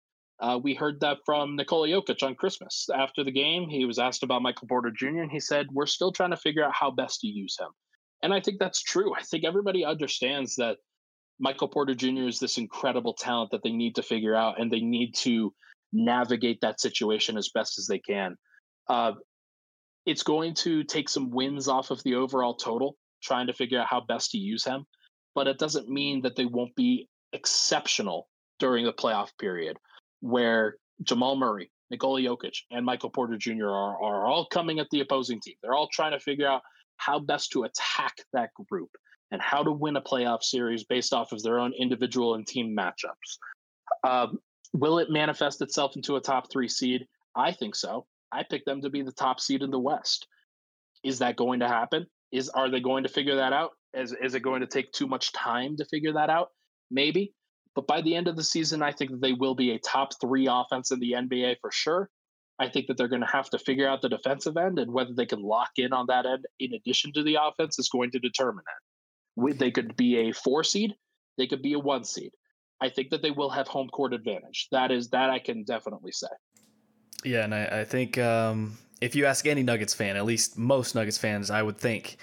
Uh, we heard that from Nikola Jokic on Christmas. After the game, he was asked about Michael Porter Jr., and he said, We're still trying to figure out how best to use him. And I think that's true. I think everybody understands that Michael Porter Jr. is this incredible talent that they need to figure out, and they need to navigate that situation as best as they can. Uh, it's going to take some wins off of the overall total, trying to figure out how best to use him. But it doesn't mean that they won't be exceptional during the playoff period where Jamal Murray, Nikola Jokic, and Michael Porter Jr. are, are all coming at the opposing team. They're all trying to figure out how best to attack that group and how to win a playoff series based off of their own individual and team matchups. Um, will it manifest itself into a top three seed? I think so. I picked them to be the top seed in the West. Is that going to happen? Is are they going to figure that out? Is is it going to take too much time to figure that out? Maybe. But by the end of the season, I think that they will be a top three offense in the NBA for sure. I think that they're going to have to figure out the defensive end and whether they can lock in on that end in addition to the offense is going to determine that. They could be a four seed, they could be a one seed. I think that they will have home court advantage. That is that I can definitely say. Yeah, and I, I think um, if you ask any Nuggets fan, at least most Nuggets fans, I would think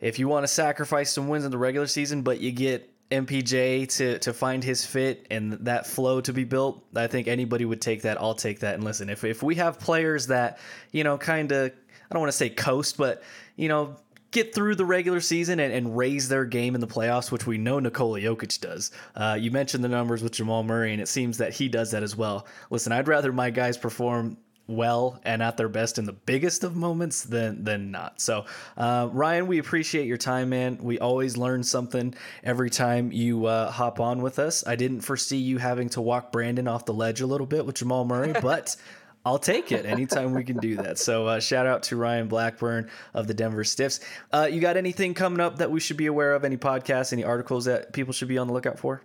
if you want to sacrifice some wins in the regular season, but you get MPJ to to find his fit and that flow to be built, I think anybody would take that. I'll take that. And listen, if if we have players that you know kind of I don't want to say coast, but you know get through the regular season and, and, raise their game in the playoffs, which we know Nikola Jokic does. Uh, you mentioned the numbers with Jamal Murray, and it seems that he does that as well. Listen, I'd rather my guys perform well and at their best in the biggest of moments than than not. So, uh, Ryan, we appreciate your time, man. We always learn something every time you uh, hop on with us. I didn't foresee you having to walk Brandon off the ledge a little bit with Jamal Murray, but. I'll take it anytime we can do that. So, uh, shout out to Ryan Blackburn of the Denver Stiffs. Uh, you got anything coming up that we should be aware of? Any podcasts, any articles that people should be on the lookout for?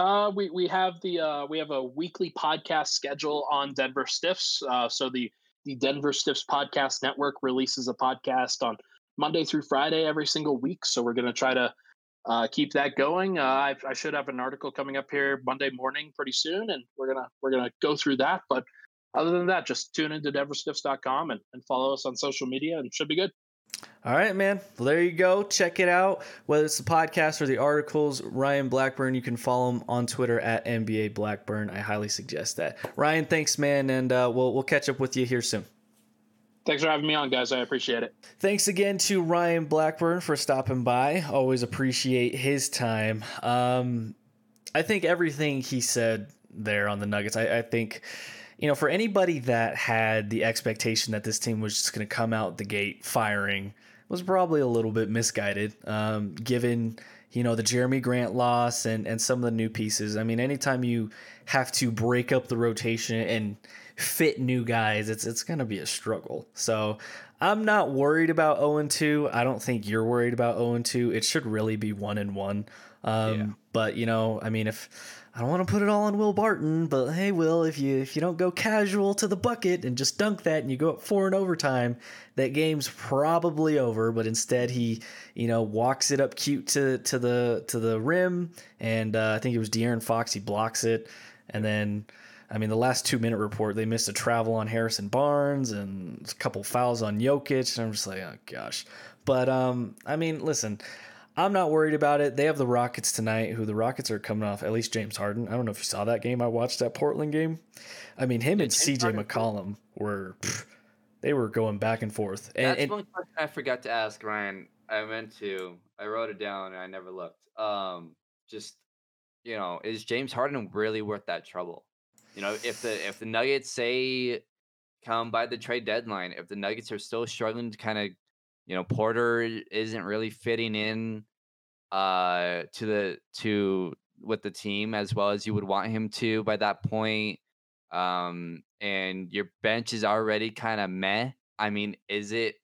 Uh, we we have the uh, we have a weekly podcast schedule on Denver Stiffs. Uh, so the the Denver Stiffs podcast network releases a podcast on Monday through Friday every single week. So we're going to try to uh, keep that going. Uh, I, I, should have an article coming up here Monday morning pretty soon, and we're gonna we're gonna go through that. But other than that, just tune into DenverStiffs.com and, and follow us on social media, and should be good. All right, man. Well, there you go. Check it out. Whether it's the podcast or the articles, Ryan Blackburn, you can follow him on Twitter at NBA Blackburn. I highly suggest that. Ryan, thanks, man, and uh, we'll we'll catch up with you here soon. Thanks for having me on, guys. I appreciate it. Thanks again to Ryan Blackburn for stopping by. Always appreciate his time. Um, I think everything he said there on the Nuggets, I, I think you know, for anybody that had the expectation that this team was just going to come out the gate firing, was probably a little bit misguided, um, given you know the Jerami Grant loss and and some of the new pieces. I mean, anytime you have to break up the rotation and fit new guys, it's it's going to be a struggle. So I'm not worried about 0 2. I don't think you're worried about 0 2. It should really be 1 and 1. Um, yeah. But you know, I mean, if I don't want to put it all on Will Barton, but hey, Will, if you if you don't go casual to the bucket and just dunk that, and you go up four in overtime, that game's probably over. But instead, he you know walks it up cute to to the to the rim, and uh, I think it was De'Aaron Fox. He blocks it, and then. I mean, the last two minute report, they missed a travel on Harrison Barnes and a couple fouls on Jokic. And I'm just like, oh gosh. But um, I mean, listen, I'm not worried about it. They have the Rockets tonight, who the Rockets are coming off, at least James Harden. I don't know if you saw that game. I watched that Portland game. I mean, him Yeah, and James CJ Harden- McCollum were, pff, they were going back and forth. And, That's and one question I forgot to ask Ryan. I meant to. I wrote it down and I never looked. Um, just you know, is James Harden really worth that trouble? You know, if the if the Nuggets say come by the trade deadline, if the Nuggets are still struggling to kind of, you know, Porter isn't really fitting in uh to the to with the team as well as you would want him to by that point um and your bench is already kind of meh. I mean is it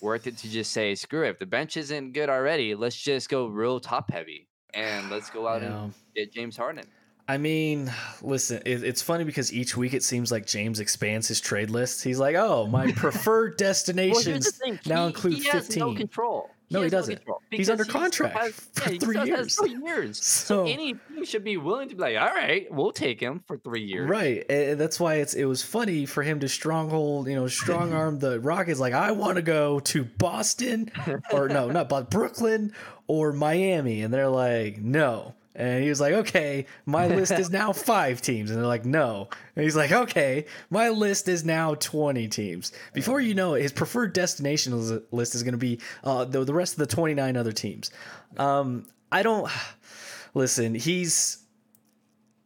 worth it to just say screw it if the bench isn't good already let's just go real top heavy and let's go out know, and get james harden I mean, listen, it, it's funny because each week it seems like James expands his trade list. He's like, oh, my preferred destinations now include he has 15. no control No, he doesn't. control He's under he contract has- for yeah, he three has years. three years So, any team should be willing to be like all right we'll take him for three years Right, and that's why it's it was funny for him to stronghold, you know, strong arm the Rockets. Like, I want to go to Boston, or no, not but Brooklyn or Miami, and they're like, no. And he was like, okay, my list is now five teams, and they're like, no. And he's like, okay, my list is now twenty teams. Before you know it, his preferred destination list is going to be uh, the the rest of the twenty nine other teams. Um, I don't listen. He's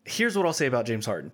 here's what I'll say about James Harden.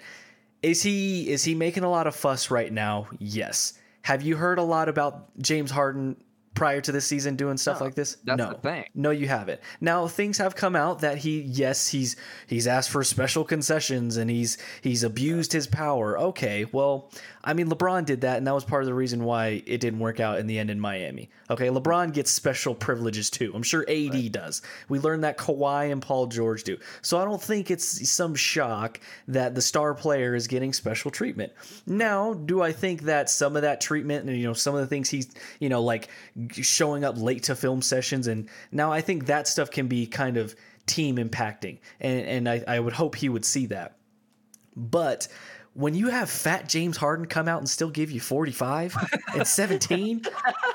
Is he is he making a lot of fuss right now? Yes. Have you heard a lot about James Harden prior to this season doing stuff No, like this? that's no. the thing. No, you haven't. Now things have come out that he yes, he's he's asked for special concessions and he's he's abused his power. Okay, well, I mean LeBron did that and that was part of the reason why it didn't work out in the end in Miami. Okay, LeBron gets special privileges too. I'm sure AD does. We learned that Kawhi and Paul George do. So I don't think it's some shock that the star player is getting special treatment. Now, do I think that some of that treatment and you know some of the things he's, you know, like showing up late to film sessions and now I think that stuff can be kind of team impacting. And and I, I would hope he would see that. But when you have fat James Harden come out and still give you 45 and 17,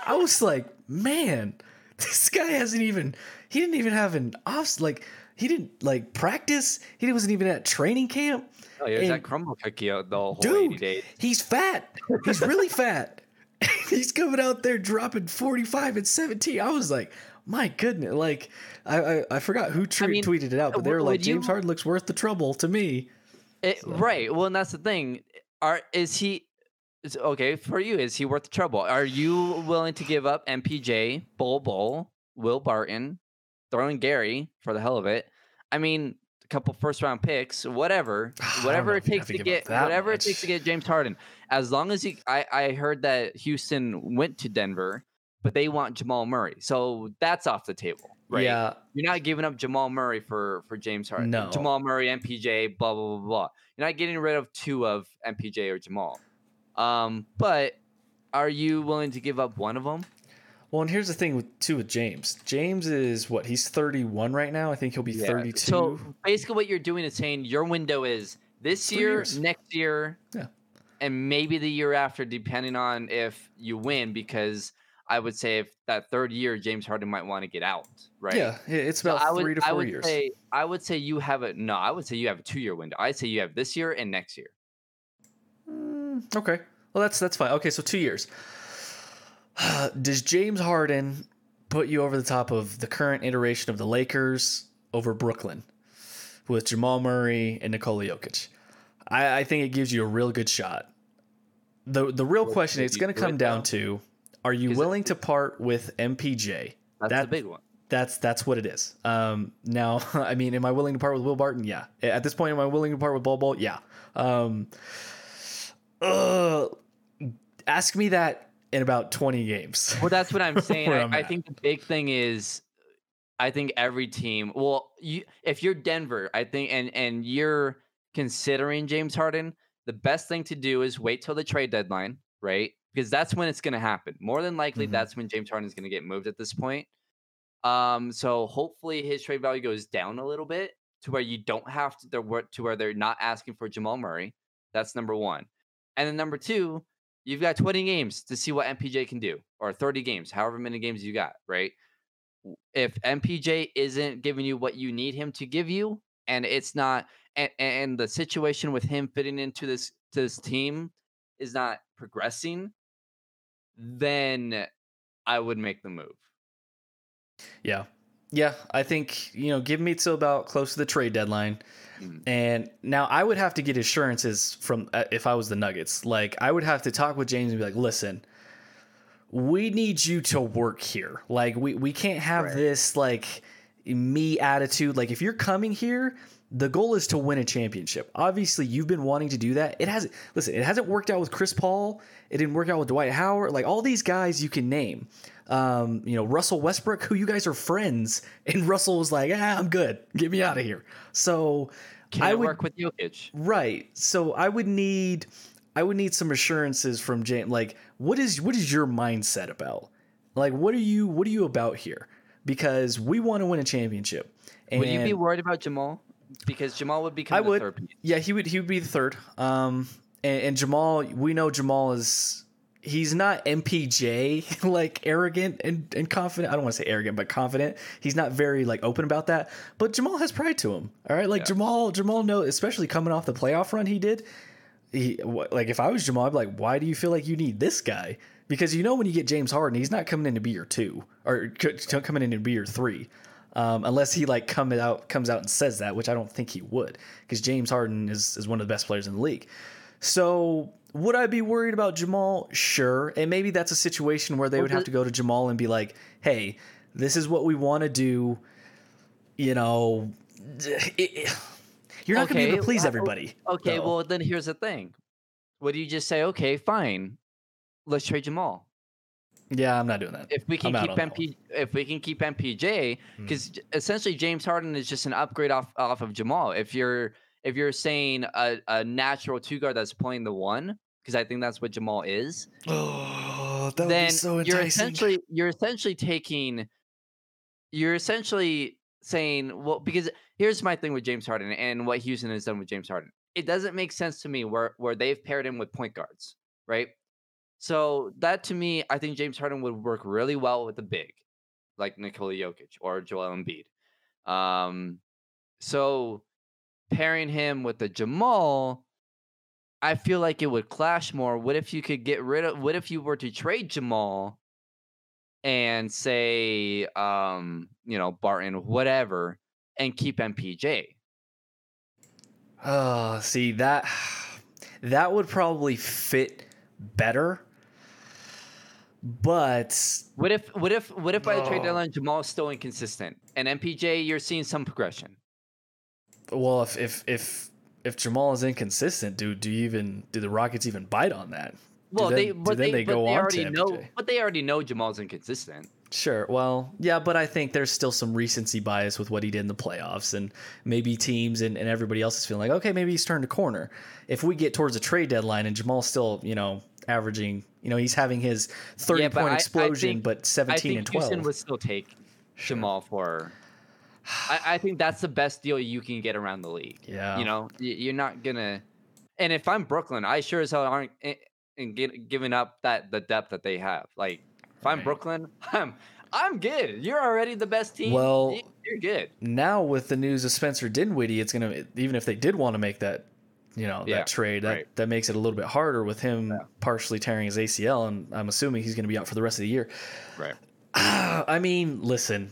I was like, man, this guy hasn't even, he didn't even have an off, like, he didn't like practice. He wasn't even at training camp. Oh, he was And- that crumble cookie out the whole 80 Dude, he's fat. He's really fat. he's coming out there dropping 45 and 17. I was like, my goodness. Like, I I, I forgot who tre- mean, tweeted it out, but they were like, would you- James Harden looks worth the trouble to me. Eh, it, Right. Well, and that's the thing. Are is he is, okay for you? Is he worth the trouble? Are you willing to give up MPJ, Bol Bol, Will Barton, throwing Gary for the hell of it? I mean, a couple first round picks, whatever, whatever it takes to to get whatever much. it takes to get James Harden. As long as he, I I heard that Houston went to Denver, but they want Jamal Murray, so that's off the table. Right. Yeah. You're not giving up Jamal Murray for for James Harden. No. Jamal Murray, MPJ, blah blah blah blah. You're not getting rid of two of MPJ or Jamal. Um, but are you willing to give up one of them? Well, and here's the thing with too with James. James is what he's 31 right now. I think he'll be 32. So basically, what you're doing is saying your window is this Three year, years. next year, Yeah. and maybe the year after, depending on if you win. Because I would say if that third year, James Harden might want to get out, right? Yeah, it- it's So about I would, three to I four would years. Say, I would say you have a no. I would say you have a two year window. I'd say you have this year and next year. Mm, okay, well that's that's fine. Okay, so two years. Does James Harden put you over the top of the current iteration of the Lakers over Brooklyn with Jamal Murray and Nikola Jokic? I, I think it gives you a real good shot. the The real Well, question it's going to come down to: Are you it- willing to part with MPJ? That's That- the big one. That's that's what it is. Um, now, I mean, am I willing to part with Will Barton? Yeah. At this point, am I willing to part with Bol? Yeah. Um, uh, ask me that in about twenty games. Well, that's what I'm saying. I, I'm I at. think the big thing is, I think every team. Well, you if you're Denver, I think, and and you're considering James Harden, the best thing to do is wait till the trade deadline, right? Because that's when it's going to happen. More than likely, Mhm. that's when James Harden is going to get moved at this point. Um, so hopefully his trade value goes down a little bit to where you don't have to they're to where they're not asking for Jamal Murray. That's number one. And then number two, you've got 20 games to see what MPJ can do, or 30 games, however many games you got, right? if MPJ isn't giving you what you need him to give you, and it's not, and, and the situation with him fitting into this to this team is not progressing, then I would make the move. Yeah. Yeah, I think, you know, give me till about close to the trade deadline. Mm. And now I would have to get assurances from uh, if I was the Nuggets. Like I would have to talk with James and be like, "Listen, we need you to work here. Like we we can't have Right. this like me attitude. Like if you're coming here, the goal is to win a championship. Obviously, you've been wanting to do that. It hasn't listen, it hasn't worked out with Chris Paul. It didn't work out with Dwight Howard. Like all these guys you can name. Um, you know, Russell Westbrook, who you guys are friends, and Russell was like, ah, I'm good. Get me out of here. So Can I would work with Jokic? Right. So I would need I would need some assurances from James like what is what is your mindset about? Like what are you what are you about here? Because we want to win a championship. And Would you be worried about Jamal? Because Jamal would become I the would. third piece. Yeah, he would he would be the third. Um and, and Jamal, we know Jamal is he's not MPJ like arrogant and, and confident. I don't want to say arrogant, but confident. He's not very like open about that. But Jamal has pride to him. All right, like Yeah. Jamal Jamal know, especially coming off the playoff run he did. He like if I was Jamal, I'd be like, why do you feel like you need this guy? Because you know when you get James Harden, he's not coming in to be your two or coming in to be your three. Um, unless he like come out comes out and says that, which I don't think he would, because James Harden is is one of the best players in the league. So would I be worried about Jamal? Sure, and maybe that's a situation where they would have to go to Jamal and be like, "Hey, this is what we want to do." You know, it- it- you're not going to be able to please everybody. Okay, though. well then here's the thing. What do you just say? Okay, fine. Let's trade Jamal. Yeah, I'm not doing that. If we can I'm keep MP, if we can keep MPJ, Hmm. because essentially James Harden is just an upgrade off off of Jamal. If you're if you're saying a, a natural two guard that's playing the one, because I think that's what Jamal is, Oh, that would then be so you're essentially you're essentially taking you're essentially saying well because here's my thing with James Harden and what Houston has done with James Harden. It doesn't make sense to me where where they've paired him with point guards, right? So that to me, I think James Harden would work really well with the big, like Nikola Jokic or Joel Embiid. Um, so pairing him with the Jamal, I feel like it would clash more. What if you could get rid of? What if you were to trade Jamal and say, um, you know, Barton, whatever, and keep MPJ? Oh, see that that would probably fit better. But What if? What if? What if by the trade deadline Jamal is still inconsistent and MPJ you're seeing some progression? well, if if if if Jamal is inconsistent, do do you even do the Rockets even bite on that? Well, they but they, they but go they on already to know, MPJ? but they already know Jamal's inconsistent. Sure. Well, yeah, but I think there's still some recency bias with what he did in the playoffs, and maybe teams and, and everybody else is feeling like, okay, maybe he's turned a corner. If we get towards a trade deadline and Jamal's still, you know, averaging, you know, he's having his 30 Yeah, point I- I explosion, think- but I 17 think and 12. Houston would still take Sure. Jamal for. I, I think that's the best deal you can get around the league. Yeah. You know, you're not gonna. And if I'm Brooklyn, I sure as hell aren't eh, in get, giving up that the depth that they have. Like, if I'm Brooklyn, I'm I'm good. You're already the best team. Well- you're good. now with the news of Spencer Dinwiddie, it's gonna even if they did want to make that, you know, Yeah, that trade, that right. that makes it a little bit harder with him Yeah. partially tearing his ACL, and I'm assuming he's gonna be out for the rest of the year. Right. I mean, listen,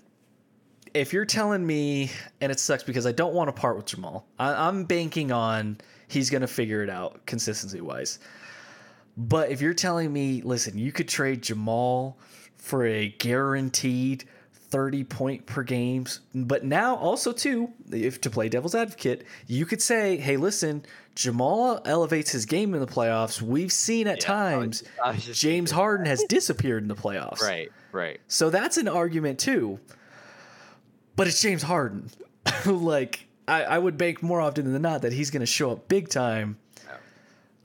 if you're telling me, and it sucks because I don't want to part with Jamal, I, I'm banking on he's gonna figure it out consistency wise. But if you're telling me, listen, you could trade Jamal for a guaranteed 30 point per games, but now also too, if to play devil's advocate, you could say, hey, listen, Jamal elevates his game in the playoffs. We've seen at Yeah, I was- times I was James Harden has disappeared in the playoffs. Right. Right. So that's an argument too. But it's James Harden. like I, I would bank more often than not that he's going to show up big time. Yeah.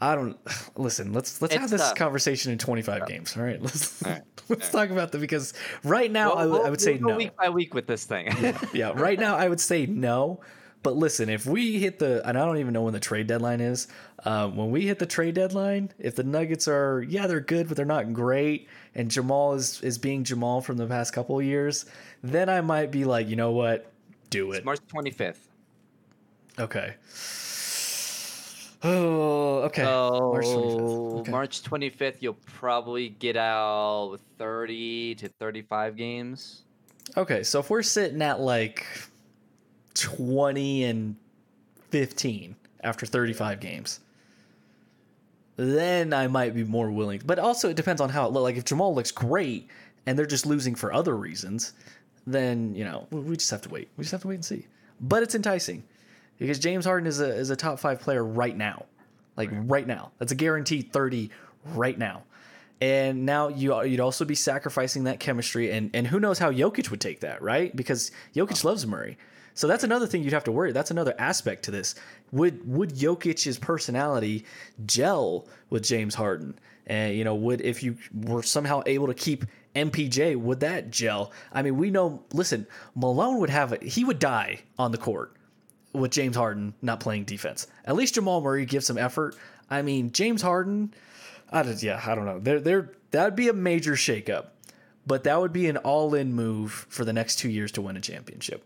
I don't listen. Let's let's have this tough. conversation in 25 games. All right, let's All right, let's all talk about that because right now I would I We'll- would say we'll no. week by week with this thing. yeah, right now I would say no. But listen, if we hit the, and I don't even know when the trade deadline is. Um, when we hit the trade deadline, if the Nuggets are, yeah, they're good, but they're not great, and Jamal is is being Jamal from the past couple of years, then I might be like, you know what, do it. It's March 25th. Okay. Oh, okay. So March 25th. Okay. March 25th, you'll probably get out 30 to 35 games. Okay, so if we're sitting at like 20 and 15 after 35 games, then I might be more willing. But also, it depends on how it looks. Like if Jamal looks great and they're just losing for other reasons, then you know we- just have to wait. We just have to wait and see. But it's enticing because James Harden is a is a top five player right now, like right, now. That's a guaranteed 30 right now. And now you you'd also be sacrificing that chemistry, and and who knows how Jokic would take that, right? Because Jokic oh. loves Murray, so that's another thing you'd have to worry. That's another aspect to this. Would would Jokic's personality gel with James Harden? And you know, would if you were somehow able to keep MPJ, would that gel? I mean, we know. Listen, Malone would have it. He would die on the court with James Harden not playing defense. At least Jamal Murray gives some effort. I mean, James Harden, I just, yeah, I don't know. There, there, that'd be a major shakeup, but that would be an all-in move for the next two years to win a championship.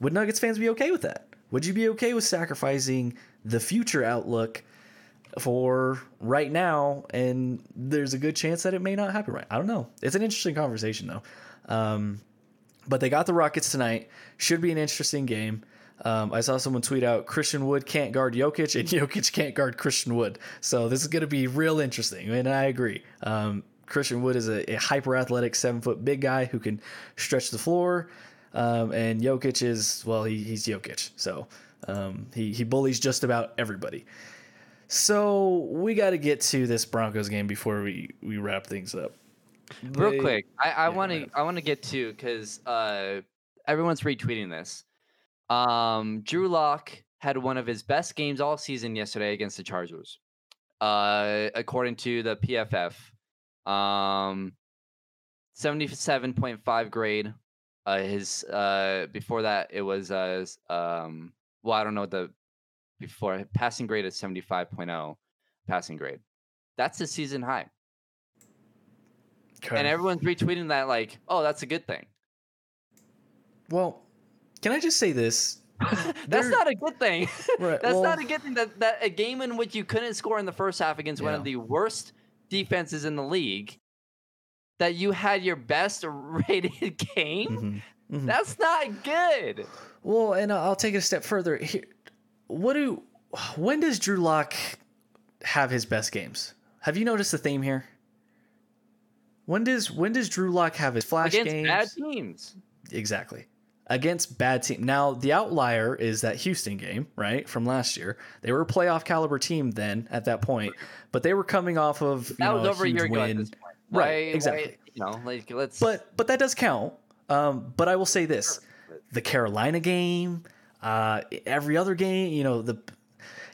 Would Nuggets fans be okay with that? Would you be okay with sacrificing the future outlook for right now? And there's a good chance that it may not happen right. I don't know. It's an interesting conversation though. Um, but they got the Rockets tonight. Should be an interesting game. Um, I saw someone tweet out Christian Wood can't guard Jokic and Jokic can't guard Christian Wood. So this is going to be real interesting. And I agree. Um, Christian Wood is a, a hyper athletic seven foot big guy who can stretch the floor. Um, and Jokic is, well, he, he's Jokic. So um, he, he bullies just about everybody. So we got to get to this Broncos game before we, we wrap things up. Real They- quick, I, want to. I want to get to because uh, everyone's retweeting this. Um, Drew Lock had one of his best games all season yesterday against the Chargers, uh, according to the PFF. Um, seventy-seven point five grade. Uh, his uh before that it was uh um well I don't know the before passing grade is seventy five oh passing grade. That's the season high Okay. and everyone's retweeting that like, oh, that's a good thing. well, can I just say this? That's not a good thing. Right, that's well- not a good thing. That that a game in which you couldn't score in the first half against one of the worst defenses in the league, that you had your best rated game. Mhm, mhm. That's not good. Well, and I'll take it a step further. Here, what do? When does Drew Lock have his best games? Have you noticed the theme here? When does when does Drew Lock have his flash against games? bad teams. Exactly. Against bad team. Now the outlier is that Houston game, right, from last year. They were a playoff caliber team then at that point, but they were coming off of you That know, was over a year ago at win. this point. Right, Why- exactly. why- you know, like let's. But but that does count. Um, but I will say this: the Carolina game, uh, every other game, you know the.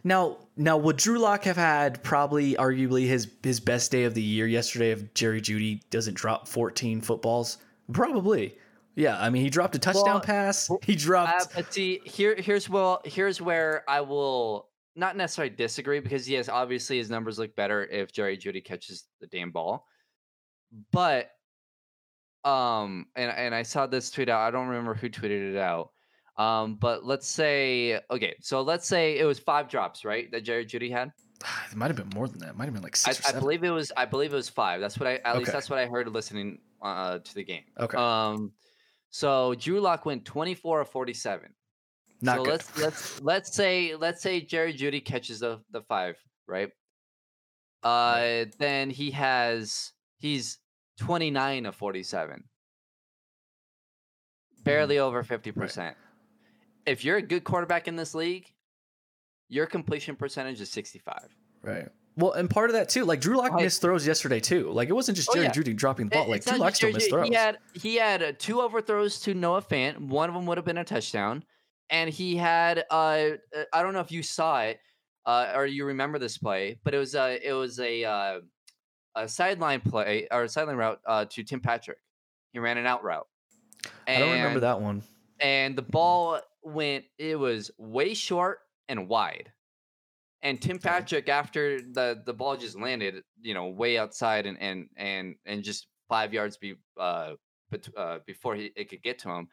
Now now would Drew Lock have had probably arguably his his best day of the year yesterday if Jerry Jeudy doesn't drop 14 footballs? Probably. Yeah, I mean he dropped a touchdown Well, pass. He Uh, dropped but see, here, here's well, here's where I will not necessarily disagree because yes, obviously his numbers look better if Jerry Jeudy catches the damn ball. But, um, and and I saw this tweet out. I don't remember who tweeted it out. Um, but let's say okay, so let's say it was five drops, right? That Jerry Jeudy had. it might have been more than that. It might have been like I, six or I believe it was. I believe it was five. That's what I. At least that's what I heard listening uh, to the game. okay, Um, so Drew Lock went twenty four of forty seven not so good. let's let's let's say let's say Jerry Jeudy catches the the five, right? Uh then he has he's 29 of 47. Barely over 50%. If you're a good quarterback in this league, your completion percentage is 65. right. Well, and part of that too, like Drew Lock Like- missed throws yesterday too. Like it wasn't just Oh, Jerry yeah. Jeudy dropping the It- ball. Like it's Drew Lock still missed throws. He had he had uh, two overthrows to Noah Fant. One of them would have been a touchdown, and he had uh, uh, I don't know if you saw it uh, or you remember this play, but it was uh, it was a uh, a sideline play or a sideline route uh, to Tim Patrick. He ran an out route. I don't remember that one. and the ball went. It was way short and wide. And Tim Patrick, after the the ball just landed, you know, way outside and and and and just five yards be uh, bet- uh before he it could get to him.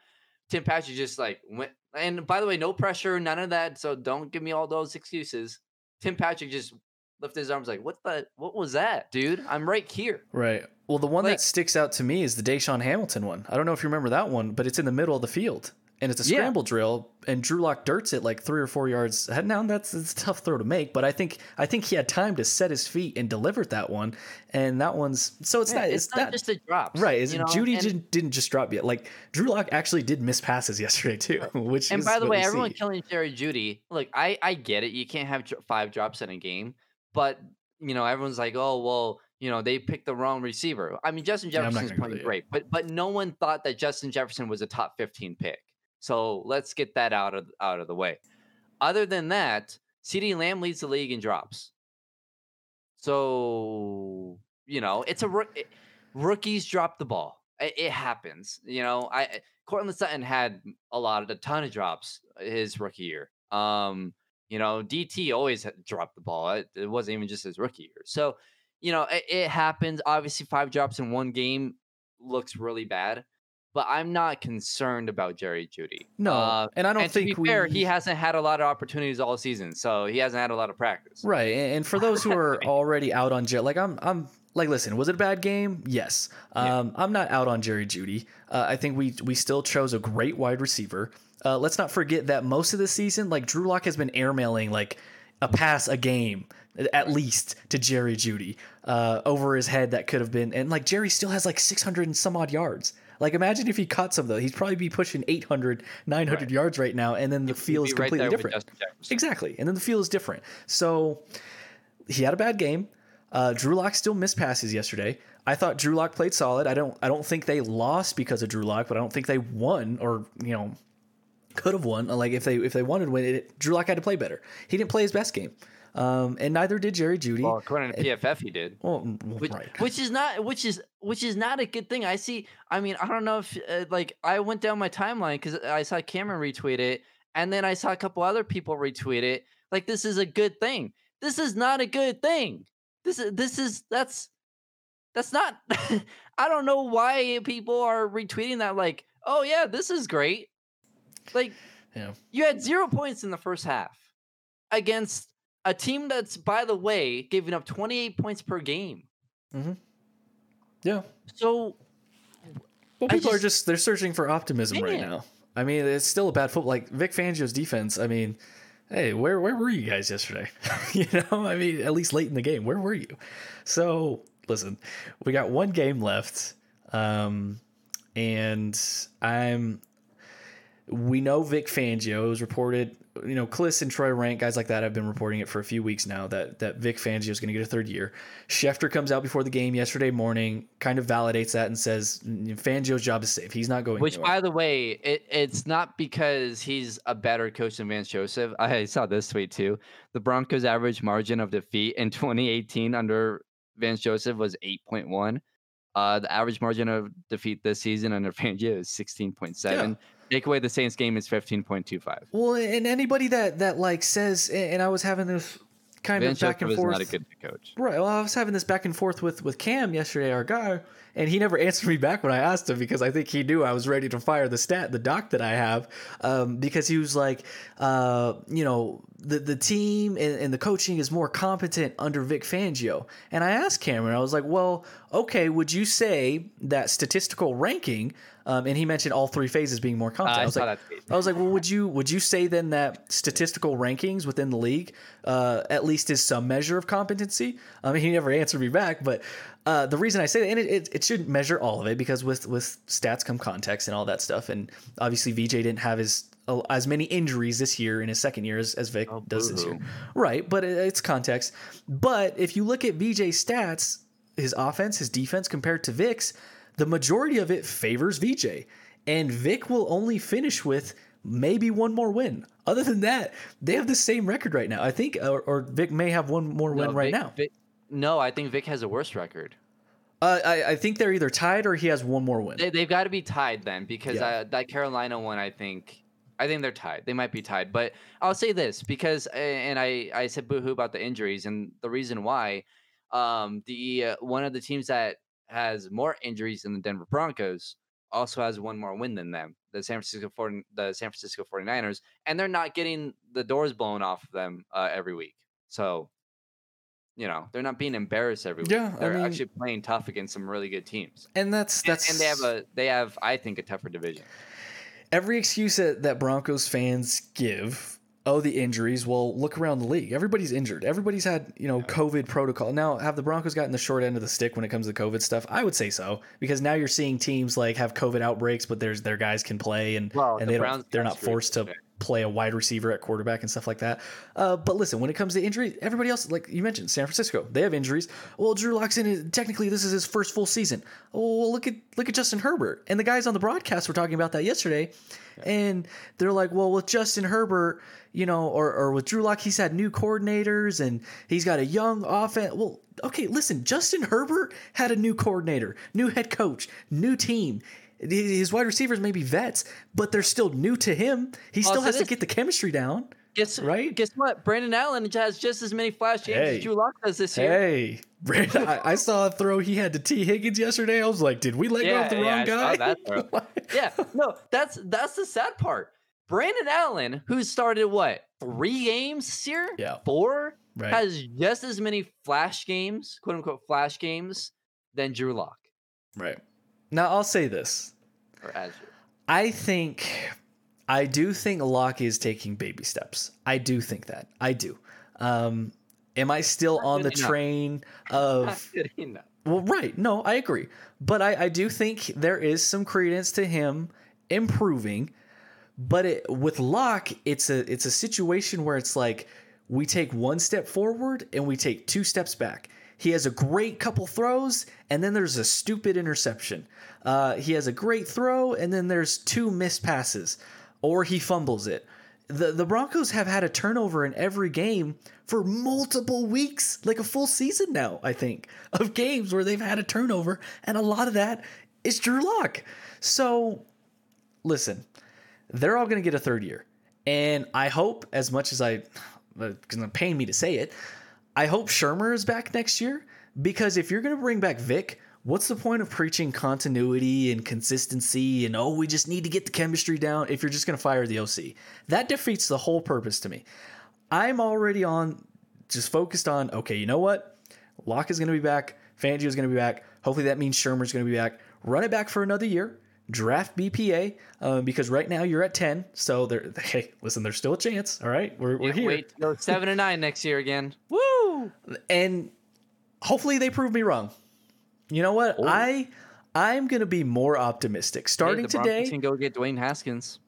Tim Patrick just like went. And by the way, no pressure, none of that. So don't give me all those excuses. Tim Patrick just lifted his arms like, "What the? What was that, dude? I'm right here." Right. Well, the one Like- that sticks out to me is the DaeSean Hamilton one. I don't know if you remember that one, but it's in the middle of the field and it's a Yeah. scramble drill, and Drew Lock dirts it like three or four yards. Now that's it's a tough throw to make, but I think I think he had time to set his feet and delivered that one, and that one's so it's Yeah, not it's, not, just the drops, right. Is? Jeudy and, didn't, didn't just drop yet. Like Drew Lock actually did miss passes yesterday too, which and by the way, everyone see. killing Jerry Jeudy. Look, I I get it. You can't have five drops in a game, but you know everyone's like, oh well, you know they picked the wrong receiver. I mean, Justin Yeah, Jefferson's gonna playing great, but but no one thought that Justin Jefferson was a top fifteen pick. So let's get that out of out of the way. Other than that, CeeDee Lamb leads the league in drops. So you know it's a rookies drop the ball. It, it happens. You know, I Courtland Sutton had a lot of a ton of drops his rookie year. Um, you know, DT always dropped the ball. It, it wasn't even just his rookie year. So, you know, it, it happens. Obviously, five drops in one game looks really bad, but I'm not concerned about Jerry Jeudy. No, Uh, and I don't and think to be we. fair, he hasn't had a lot of opportunities all season, so he hasn't had a lot of practice. Right, and for those who are already out on Jerry, like I'm, I'm like, listen, was it a bad game? Yes. Yeah. Um, I'm not out on Jerry Jeudy. Uh, I think we we still chose a great wide receiver. Uh, let's not forget that most of the season, like Drew Lock has been airmailing like a pass a game at least to Jerry Jeudy uh, over his head that could have been, and like Jerry still has like 600 and some odd yards. Like imagine if he caught some though, he'd probably be pushing 800, 900 Right. yards right now, and then the field is completely with different. Exactly. And then the field is different. So he had a bad game. Uh, Drew Lock still missed passes yesterday. I thought Drew Lock played solid. I don't I don't think they lost because of Drew Lock, but I don't think they won or, you know, could have won. Like if they if they wanted to win it, Drew Lock had to play better. He didn't play his best game. Um, and neither did Jerry Jeudy. Well, according to PFF, he did. Well, well, which, right. which is not which is which is not a good thing. I see. I mean, I don't know if uh, like I went down my timeline because I saw Cameron retweet it, and then I saw a couple other people retweet it. Like this is a good thing. This is not a good thing. This is this is that's that's not. I don't know why people are retweeting that. Like, oh yeah, this is great. Like, Yeah. you had zero points in the first half against a team that's, by the way, giving up 28 points per game. Mhm. Yeah. So Well, I people are just- just they're searching for optimism right now. I mean, it's still a bad football. Like Vic Fangio's defense. I mean, hey, where where were you guys yesterday? you know, I mean, at least late in the game, where were you? So listen, we got one game left, um, and I'm. We know Vic Fangio is reported. You know, Klis and Troy Renck, guys like that, have been reporting it for a few weeks now that that Vic Fangio is going to get a third year. Schefter comes out before the game yesterday morning, kind of validates that and says Fangio's job is safe. He's not going. Which, by the way, it, it's not because he's a better coach than Vance Joseph. I saw this tweet too. The Broncos' average margin of defeat in 2018 under Vance Joseph was 8.1. Uh, the average margin of defeat this season under Fangio is 16.7. Take away the Saints game is 15.25. Well, and anybody that that like says, and I was having this kind of back and forth. not a good coach. Right. Well, I was having this back and forth with with Cam yesterday, our guy, and he never answered me back when I asked him because I think he knew I was ready to fire the stat, the doc that I have, um, because he was like, uh, you know, the the team and, and the coaching is more competent under Vic Fangio, and I asked Cameron, I was like, well, okay, would you say that statistical ranking? Um, and he mentioned all three phases being more competent. I I was like. I was like, well, would you would you say then that statistical rankings within the league uh, at least is some measure of competency? I mean, he never answered me back, but uh, the reason I say that, and it, it, it shouldn't measure all of it because with with stats come context and all that stuff, and obviously VJ didn't have his uh, as many injuries this year in his second year as, as Vic Oh, does this year, right? But it, it's context. But if you look at VJ's stats, his offense, his defense compared to Vic's, the majority of it favors VJ. And Vic will only finish with maybe one more win. Other than that, they have the same record right now. I think, or, or Vic may have one more win right Vic- now. Vic- no, I think Vic has a worse record. Uh, I, I think they're either tied or he has one more win. They, they've got to be tied then because Yeah. uh, that Carolina one, I think, I think they're tied. They might be tied, but I'll say this because, and I, I said boohoo about the injuries, and the reason why, um, the uh, one of the teams that has more injuries than the Denver Broncos also has one more win than them, the San Francisco 40, the San Francisco 49ers, and they're not getting the doors blown off of them uh, every week. So, you know, they're not being embarrassed every week. Yeah, they're mean- actually playing tough against some really good teams. and that's And- that's and they have a they have I think a tougher division. every excuse that, that Broncos fans give. Oh, the injuries. Well, look around the league. Everybody's injured. Everybody's had, you know, COVID protocol. Now, have the Broncos gotten the short end of the stick when it comes to COVID stuff? I would say so because now you're seeing teams like have COVID outbreaks, but there's their guys can play and Well, and the they Browns don't they're not forced to. Play a wide receiver at quarterback and stuff like that. Uh, but listen, when it comes to injury, everybody else, like you mentioned, San Francisco, they have injuries. Well, Drew Lock's in. Technically, this is his first full season. Oh, well, look at look at Justin Herbert and the guys on the broadcast were talking about that yesterday, and they're like, well, with Justin Herbert, you know, or or with Drew Lock, he's had new coordinators and he's got a young offense. Well, okay, listen, Justin Herbert had a new coordinator, new head coach, new team. His wide receivers may be vets, but they're still new to him. He still so has to get the chemistry down. Guess Right? Guess what? Brandon Allen has just as many flash games Hey. as Drew Lock does this year. Hey, Brandon, I, I saw a throw he had to T. Higgins yesterday. I was like, did we let go of the yeah, wrong guy? that throw. Yeah, no, that's that's the sad part. Brandon Allen, who started what three games this year, Yeah. four, Right. has just as many flash games, quote unquote flash games, than Drew Lock right. Now, I'll say this. or as Drew. I think, I do think Lock is taking baby steps. I do think that. I do. Um, am I still Not on the enough. train of. Well, right. No, I agree. But I, I do think there is some credence to him improving. But it, with Lock, it's a it's a situation where it's like we take one step forward and we take two steps back. He has a great couple throws, and then there's a stupid interception. Uh, he has a great throw, and then there's two missed passes, or he fumbles it. The the Broncos have had a turnover in every game for multiple weeks, like a full season now, I think, of games where they've had a turnover, and a lot of that is Drew Lock. So listen, they're all going to get a third year. And I hope, as much as I, it's paying me to say it, I hope Shurmur is back next year. Because if you're going to bring back Vic, what's the point of preaching continuity and consistency and, oh, we just need to get the chemistry down if you're just going to fire the OC? That defeats the whole purpose to me. I'm already on, just focused on, okay, you know what? Lock is going to be back. Fangio is going to be back. Hopefully that means Shurmur's going to be back. Run it back for another year. Draft BPA um, because right now you're at 10. So there, hey, listen, there's still a chance. All right, we're, we're here. Wait to seven and nine next year again. Woo! and hopefully they prove me wrong. You know what? Oh. I I'm gonna be more optimistic. Hey, Starting the today, can go get Dwayne Haskins.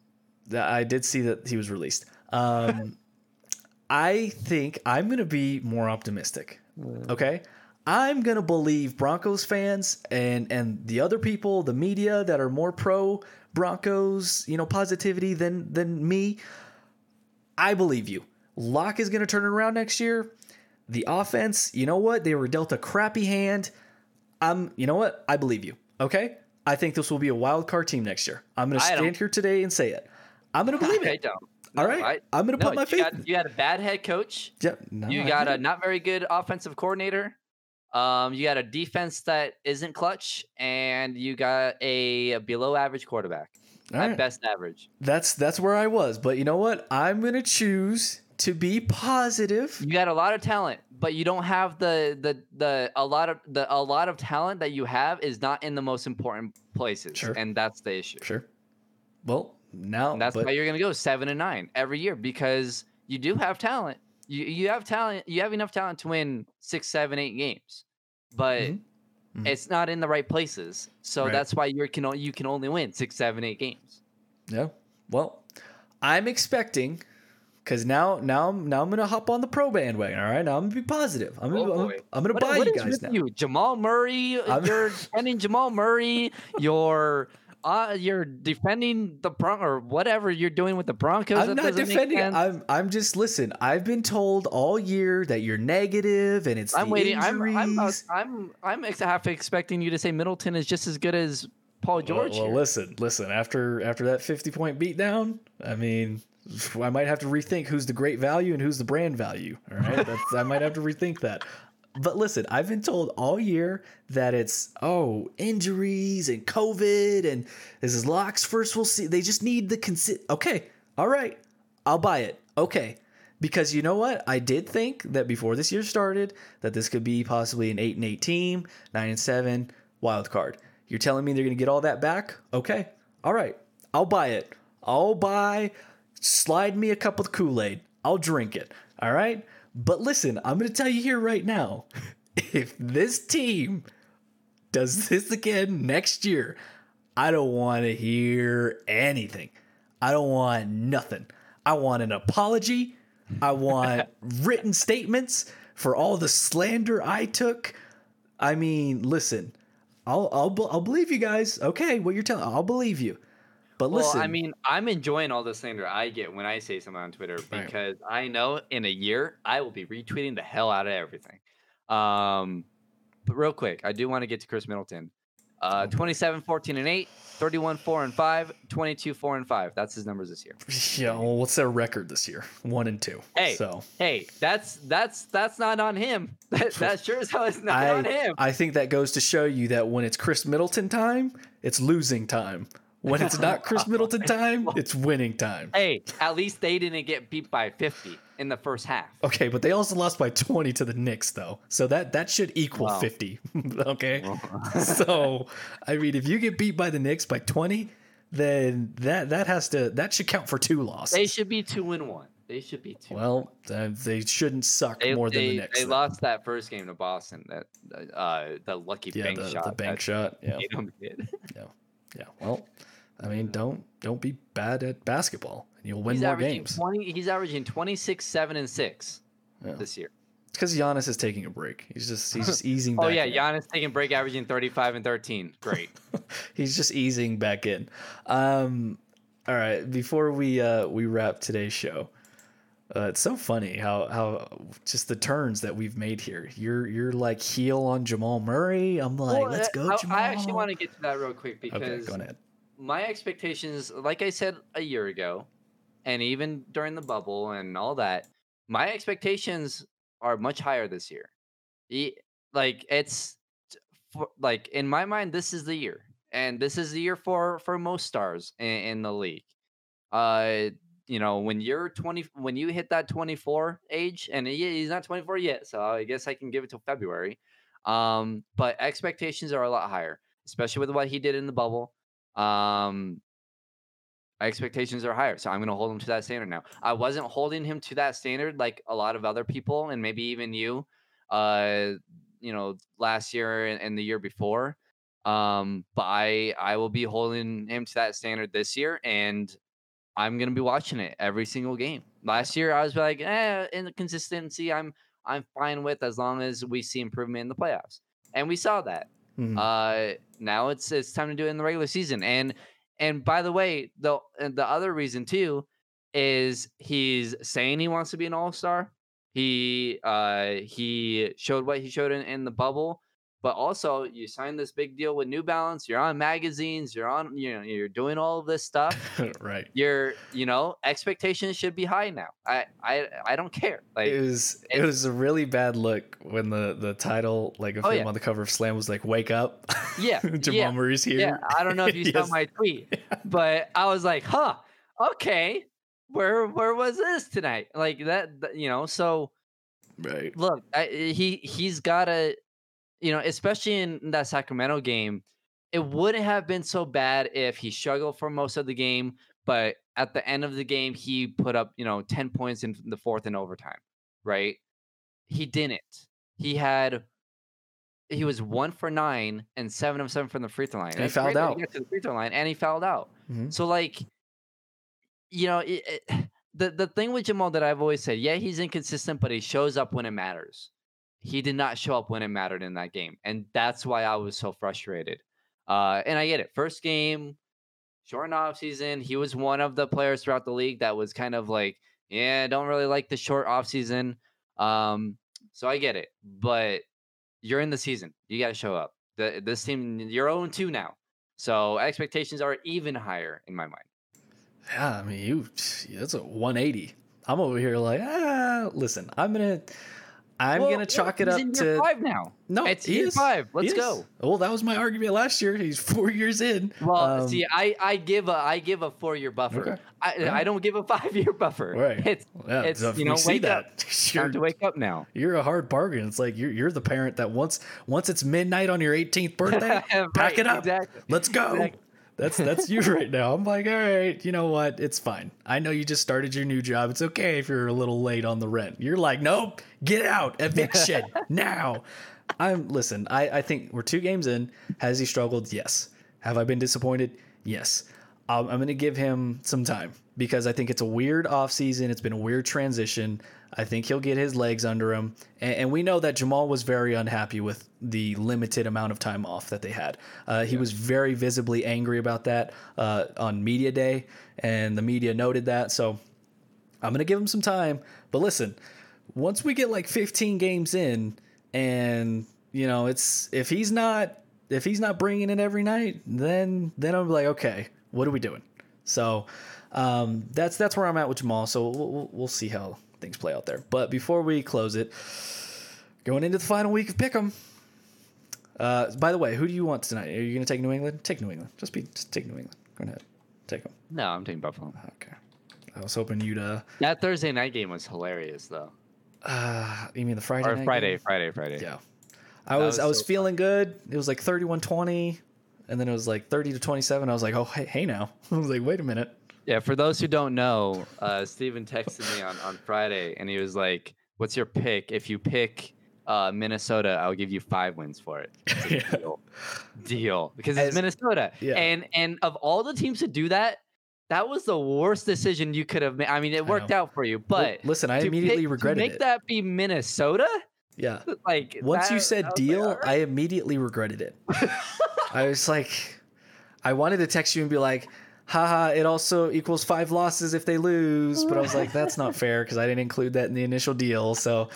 I did see that he was released. Um, I think I'm gonna be more optimistic. Okay, I'm gonna believe Broncos fans and and the other people, the media that are more pro Broncos, you know, positivity than than me. I believe you. Lock is gonna turn it around next year. The offense, you know what? They were dealt a crappy hand. I'm, you know what? I believe you. Okay. I think this will be a wild card team next year. I'm gonna stand here today and say it. I'm gonna believe I it. don't. All No, right. I- I'm gonna no, put my faith. got, you had a bad head coach. Yeah, no, you I got get a not very good offensive coordinator. Um, you got a defense that isn't clutch, and you got a, a below average quarterback. All At right. best average. That's that's where I was. But you know what? I'm gonna choose to be positive. You got a lot of talent, but you don't have the the the a lot of the a lot of talent that you have is not in the most important places, Sure. and that's the issue. Sure. Well, now And that's but, why you're gonna go seven and nine every year because you do have talent. You you have talent. You have enough talent to win six, seven, eight games, but Mhm. Mhm. it's not in the right places. So Right. that's why you can you can only win six, seven, eight games. yeah. Well, I'm expecting because now now now I'm gonna hop on the pro bandwagon. All right. Now I'm gonna be positive. I'm gonna Oh, I'm. I'm gonna What, buy what you guys now. you? Jamal Murray. I'm- You're defending Jamal Murray. You're uh, you're defending the Bron or whatever you're doing with the Broncos. I'm not defending. I'm I'm just listen. I've been told all year that you're negative and it's I'm the waiting. I'm I'm, uh. I'm I'm ex- half expecting you to say Middleton is just as good as Paul George. Well, well, listen, listen. After after that 50 point beatdown, I mean, I might have to rethink who's the great value and who's the brand value. All right, That's, I might have to rethink that. But listen, I've been told all year that it's oh injuries and COVID and this is Lock's first. We'll see. They just need the consi- Okay, all right, I'll buy it. Okay. Because you know what? I did think that before this year started that this could be possibly an 8 and 8 team, 9 and 7 wild card. You're telling me they're going to get all that back? Okay. All right. I'll buy it. I'll buy slide me a cup of Kool-Aid. I'll drink it. All right? But listen, I'm going to tell you here right now. If this team does this again next year, I don't want to hear anything. I don't want nothing. I want an apology. I want written statements for all the slander I took. I mean, listen, I'll I'll I'll believe you guys. Okay, what you're telling, I'll believe you. But Well, listen, I mean, I'm enjoying all the slander I get when I say something on Twitter Right. because I know in a year I will be retweeting the hell out of everything. Um, but real quick, I do want to get to Khris Middleton. Uh, 27, 14, and 8, 31, 4, and 5, 22, 4, and 5. That's his numbers this year. yeah. Well, what's their record this year? One and two. Hey, so Hey, that's that's that's not on him. That, that sure as hell is not I on him. I think that goes to show you that when it's Khris Middleton time, it's losing time. When it's not Khris Middleton time, it's winning time. Hey, at least they didn't get beat by 50 in the first half. Okay, but they also lost by 20 to the Knicks though. So that that should equal Wow. 50. okay? so, I mean, if you get beat by the Knicks by 20, then that that has to that should count for two losses. They should be two and one. They should be two. well, uh, they shouldn't suck they, more than the Knicks. They then. lost that first game to Boston. That uh, the lucky yeah, bank the, shot. the bank shot. Yeah. Did. Yeah. Well, I mean, don't don't be bad at basketball and you'll win he's more games. twenty. He's averaging twenty six, seven, and six Yeah. this year. It's Because Giannis is taking a break. He's just he's just easing. Oh yeah, in. Giannis taking break, averaging thirty five and thirteen. Great. he's just easing back in. Um, all right, before we uh, we wrap today's show, uh, it's so funny how how just the turns that we've made here. You're you're like heel on Jamal Murray. I'm like, Well, let's uh, go, I, Jamal. I actually want to get to that real quick Okay, because go ahead. My expectations, like I said a year ago, and even during the bubble and all that, my expectations are much higher this year. Like it's like in my mind, this is the year, and this is the year for for most stars in, in the league. Uh, you know, when you're 20, when you hit that 24 age, and he, he's not 24 yet, so I guess I can give it till February. Um, but expectations are a lot higher, especially with what he did in the bubble. Um, my expectations are higher, so I'm going to hold him to that standard now. I wasn't holding him to that standard like a lot of other people, and maybe even you, uh, you know, last year and, and the year before. Um, but I I will be holding him to that standard this year, and I'm gonna be watching it every single game. Last year I was like, eh, in the consistency, I'm I'm fine with as long as we see improvement in the playoffs, and we saw that. Mhm. Uh, now it's it's time to do it in the regular season. And and by the way, the the other reason too is he's saying he wants to be an all star. He uh he showed what he showed in, in the bubble, but also you signed this big deal with New Balance. You're on magazines. You're on you know you're doing all of this stuff. right. You're you know expectations should be high now. I I I don't care. Like It was it was a really bad look when the the title like of Oh, him yeah. on the cover of Slam was like "Wake up." Yeah, Jamal yeah, Murray's here. Yeah, I don't know if you saw my tweet, but I was like, "Huh, okay, where where was this tonight?" Like that, you know. So Right. look, I, he he's got to, you know, especially in that Sacramento game, it wouldn't have been so bad if he struggled for most of the game, but at the end of the game, he put up, you know, ten points in the fourth and overtime, right? He didn't. He had. He was one for nine and seven of seven from the free throw line. And he fouled out. He to the free throw line and he fouled out. Mhm. So like, you know, it, it, the the thing with Jamal that I've always said, yeah, he's inconsistent, but he shows up when it matters. He did not show up when it mattered in that game, and that's why I was so frustrated. Uh, and I get it. First game, short off season. He was one of the players throughout the league that was kind of like, yeah, don't really like the short off season. Um, so I get it, but you're in the season. You got to show up. The, this team, you're 0 2 now. So expectations are even higher in my mind. Yeah, I mean, you that's a 180. I'm over here like, ah, listen, I'm gonna, I'm Well, gonna chalk it up to five now. no. it's year is. five. Let's go. Well, that was my argument last year. He's four years in. Well, Um, see, I, I give a I give a four year buffer. Okay. I, Yeah. I don't give a five year buffer. Right. It's yeah, it's, so you know, see wake that. up. You're, time to wake up now. you're a hard bargain. It's like you're you're the parent that once once it's midnight on your 18th birthday, pack it up. Exactly. Let's go. Exactly. That's that's you right now. I'm like, all right, you know what? It's fine. I know you just started your new job. It's okay if you're a little late on the rent. You're like, nope, get out, eviction now. I'm listen. I I think we're two games in. Has he struggled? Yes. Have I been disappointed? Yes. Um, I'm going to give him some time because I think it's a weird offseason. It's been a weird transition. I think he'll get his legs under him. And, and we know that Jamal was very unhappy with the limited amount of time off that they had. Uh, he was very visibly angry about that uh, on Media Day, and the media noted that. So I'm going to give him some time. But listen, once we get like 15 games in, and you know, it's if he's not if he's not bringing it every night, then then I'm like, okay, what are we doing? So um, that's that's where I'm at with Jamal. So we'll, we'll see how things play out there. But before we close it, going into the final week of Pick'em. Uh, by the way, who do you want tonight? Are you going to take New England? Take New England. Just be just take New England. Go ahead, take them. No, I'm taking Buffalo. Okay. I was hoping you'd uh, That Thursday night game was hilarious though. uh you mean the Friday Or night Friday, game? Friday, Friday. Yeah. I was, was I was so fun. feeling good. It was like 31-20 and then it was like 30 to 27. I was like, "Oh, hey, hey now." I was like, "Wait a minute." Yeah, for those who don't know, uh, Steven texted me on, on Friday and he was like, What's your pick? If you pick uh, Minnesota, I'll give you five wins for it. Yeah. Deal. Deal. Because it's As- Minnesota. yeah. And and of all the teams to do that, that was the worst decision you could have made. I mean, it worked out for you, Well, but listen, I immediately pick- regretted make it. that be Minnesota? yeah. Like Once you said I was like, deal, I immediately regretted it. I was like, I wanted to text you and be like, haha, it also equals five losses if they lose. But I was like, that's not fair because I didn't include that in the initial deal. So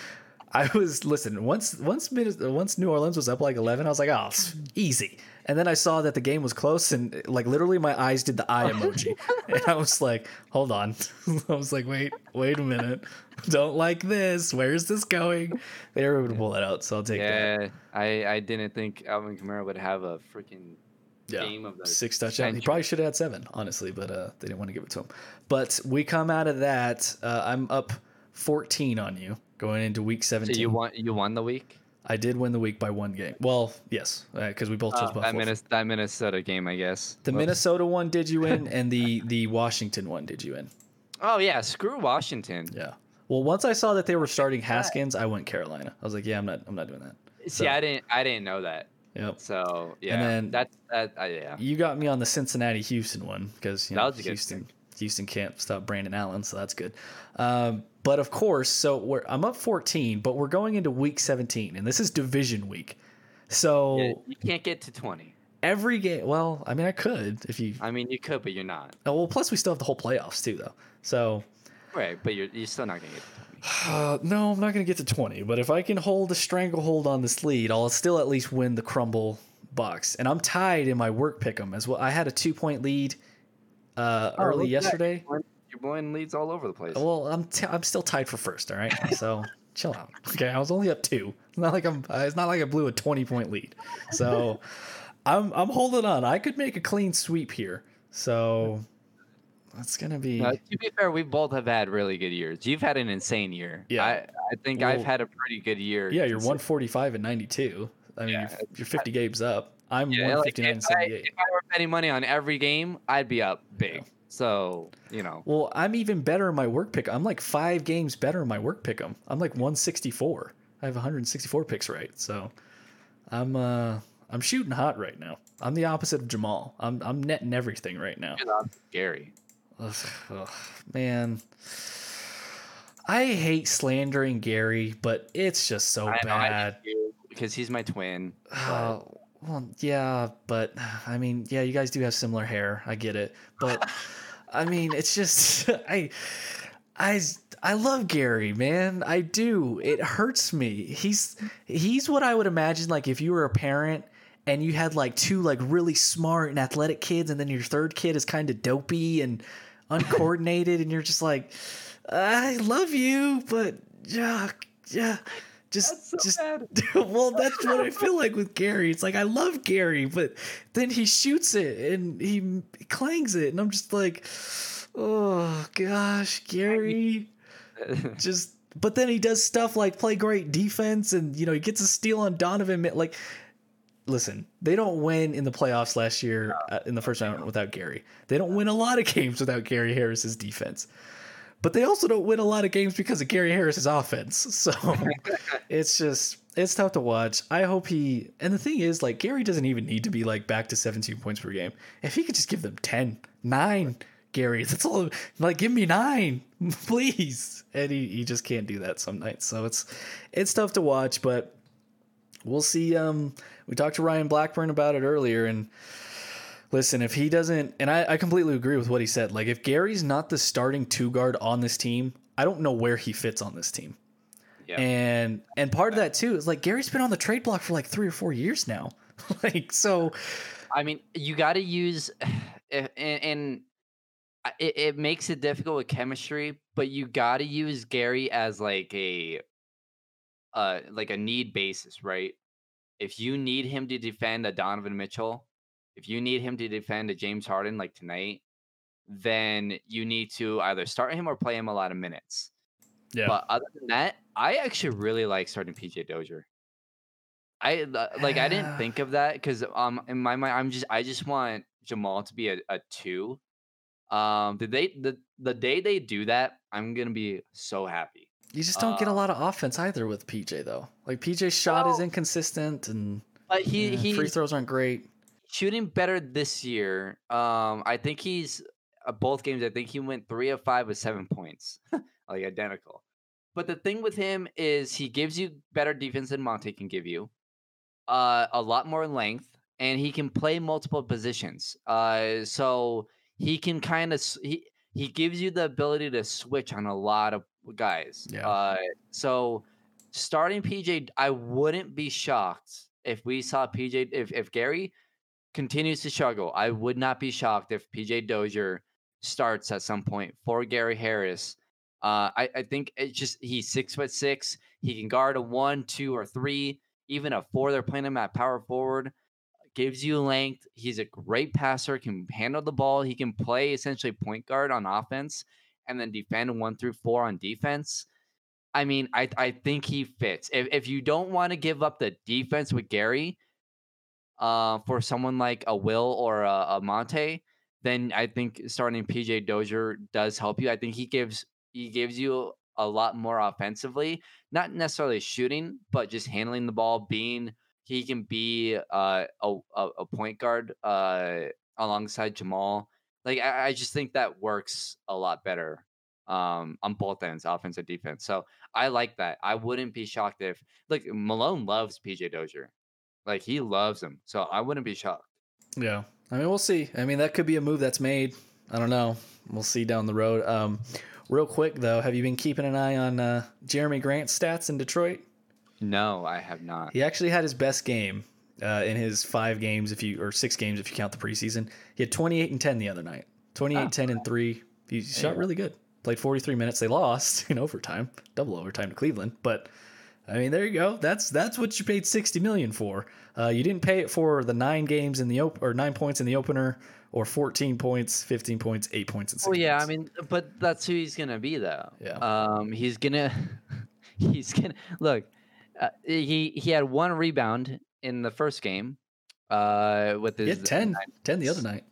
I was, listen, once once once New Orleans was up like 11, I was like, oh, it's easy. And then I saw that the game was close and like literally my eyes did the eye emoji. and I was like, hold on. I was like, wait, wait a minute. Don't like this. Where's this going? They were able to pull it out. So I'll take that. Yeah, I, I didn't think Alvin Kamara would have a freaking yeah. game of the six touchdowns. He probably should have had seven, honestly, but uh, they didn't want to give it to him. But we come out of that. Uh, I'm up 14 on you going into week 17. So you won you won the week? I did win the week by one game. Well, yes, because we both chose Uh, Buffalo. that, Minnes- that Minnesota game, I guess. the Whoops. Minnesota one did you win, and the the Washington one did you win. Oh yeah, screw Washington. Yeah. Well, once I saw that they were starting Haskins, I went Carolina. I was like, yeah, I'm not, I'm not doing that. See, So- I didn't I didn't know that. Yep. So yeah, and then- that's that. Uh, yeah, You got me on the Cincinnati Houston one because you know Houston Houston can't stop Brandon Allen, so that's good. Um, but of course, so we're I'm up 14, but we're going into week 17, and this is division week. So Yeah, you can't get to twenty. every game, well, I mean, I could if you. I mean, you could, but you're not. Oh, well, plus we still have the whole playoffs too, though. So Right, but you're you're still not gonna get. Uh, no, I'm not going to get to 20, but if I can hold a stranglehold on this lead, I'll still at least win the crumble box. And I'm tied in my work pick 'em as well. I had a two point lead uh, Oh, early that. yesterday. You're blowing- You're blowing leads all over the place. Well, I'm t- I'm still tied for first. All right, so chill out. Okay, I was only up two. It's not like I'm. uh, It's not like I blew a 20 point lead. So I'm I'm holding on. I could make a clean sweep here. So that's gonna be. Uh, to be fair, we both have had really good years. You've had an insane year. Yeah. I, I think Well, I've had a pretty good year. yeah, you're 145 and 92. I mean, Yeah, you're, you're 50 games up. I'm Yeah, like 159 and if, I, 78. if I were betting money on every game, I'd be up big. Yeah. So you know, Well, I'm even better in my work pick. I'm like five games better in my work pick. I'm like 164. I have 164 picks right. So I'm uh I'm shooting hot right now. I'm the opposite of Jamal. I'm I'm netting everything right now. you're not scary. Ugh, man. I hate slandering Gary, but it's just so I I bad. do because he's my twin. Uh, Well, yeah, but I mean, yeah, you guys do have similar hair. I get it, but I mean, it's just I, I, I love Gary, man. I do. It hurts me. He's he's what I would imagine like if you were a parent and you had like two like really smart and athletic kids, and then your third kid is kind of dopey and uncoordinated, and you're just like, I love you, but yeah, yeah just so just well that's what i feel like with gary. It's like i love gary but then he shoots it and he clangs it and i'm just like oh gosh gary just but then he does stuff like play great defense and you know he gets a steal on donovan like listen they don't win in the playoffs last year uh, in the first round without gary they don't win a lot of games without gary harris's defense but they also don't win a lot of games because of Gary Harris's offense. So it's just it's tough to watch. I hope he and the thing is like Gary doesn't even need to be like back to 17 points per game. If he could just give them 10, 9 Gary, that's all like give me 9, please. And he, he just can't do that some nights. So it's it's tough to watch, but we'll see um we talked to Ryan Blackburn about it earlier and Listen, if he doesn't, and I, I completely agree with what he said. Like, if Gary's not the starting two guard on this team, I don't know where he fits on this team. Yeah. And and part of that too is like Gary's been on the trade block for like three or four years now. like so, I mean, you got to use, and, and it, it makes it difficult with chemistry, but you got to use Gary as like a, uh, like a need basis, right? If you need him to defend a Donovan Mitchell, if you need him to defend a James Harden like tonight, then you need to either start him or play him a lot of minutes. Yeah. But other than that, I actually really like starting PJ Dozier. I like I didn't think of that because um in my mind I'm just I just want Jamal to be a, a two. Um did they the the day they do that, I'm gonna be so happy. You just don't uh, get a uh lot of offense either with PJ though. Like PJ's shot well, is inconsistent and but he, he free throws aren't great shooting better this year. Um, I think he's uh, both games. I think he went three of five with seven points, like identical. But the thing with him is he gives you better defense than Monte can give you, uh, a lot more length, and he can play multiple positions. Uh, so he can kind of he he gives you the ability to switch on a lot of guys. Yeah. Uh, so starting PJ, I wouldn't be shocked if we saw PJ if if Gary continues to struggle, I would not be shocked if PJ Dozier starts at some point for Gary Harris. Uh, I, I think it's just he's six foot six. He can guard a one, two, or three, even a four. They're playing him at power forward. Gives you length. He's a great passer. Can handle the ball. He can play essentially point guard on offense, and then defend one through four on defense. I mean, I I think he fits. If if you don't want to give up the defense with Gary, uh, for someone like a Will or a, a Monte, then I think starting PJ Dozier does help you. I think he gives he gives you a lot more offensively, not necessarily shooting, but just handling the ball, being he can be uh, a a point guard uh, alongside Jamal. Like I, I, just think that works a lot better um, on both ends, offense and defense. So I like that. I wouldn't be shocked if like Malone loves PJ Dozier. Like he loves him. So I wouldn't be shocked. Yeah. I mean, we'll see. I mean, that could be a move that's made. I don't know. We'll see down the road. Um, real quick though, have you been keeping an eye on uh, Jerami Grant's stats in Detroit? No, I have not. He actually had his best game uh, in his five games, if you or six games if you count the preseason. He had 28 and 10 the other night. 28, oh. 10 and three. He shot really good. Played 43 minutes. They lost in overtime, double overtime to Cleveland, but I mean, there you go. That's that's what you paid sixty million for. Uh, you didn't pay it for the nine games in the op- or nine points in the opener, or fourteen points, fifteen points, eight points, and six. Well, yeah, points. I mean, but that's who he's gonna be, though. Yeah. Um, he's gonna, he's gonna look. Uh, he he had one rebound in the first game. Uh, with his he had 10, 10 the other night.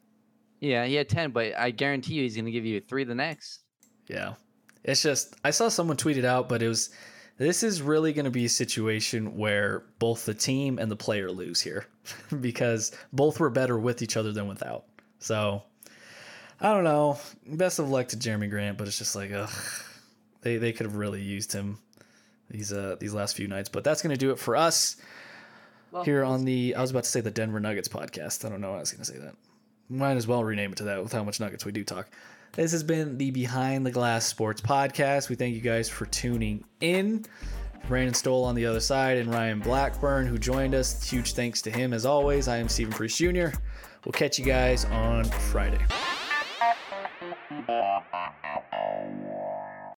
Yeah, he had ten, but I guarantee you, he's gonna give you three the next. Yeah, it's just I saw someone tweet it out, but it was this is really going to be a situation where both the team and the player lose here because both were better with each other than without. So I don't know. Best of luck to Jerami Grant, but it's just like, ugh, they they could have really used him these uh these last few nights. But that's going to do it for us well, here on the. I was about to say the Denver Nuggets podcast. I don't know why I was going to say that. Might as well rename it to that with how much Nuggets we do talk. This has been the Behind the Glass Sports Podcast. We thank you guys for tuning in. Brandon Stowell on the other side and Ryan Blackburn, who joined us. Huge thanks to him as always. I am Stephen Priest Jr. We'll catch you guys on Friday.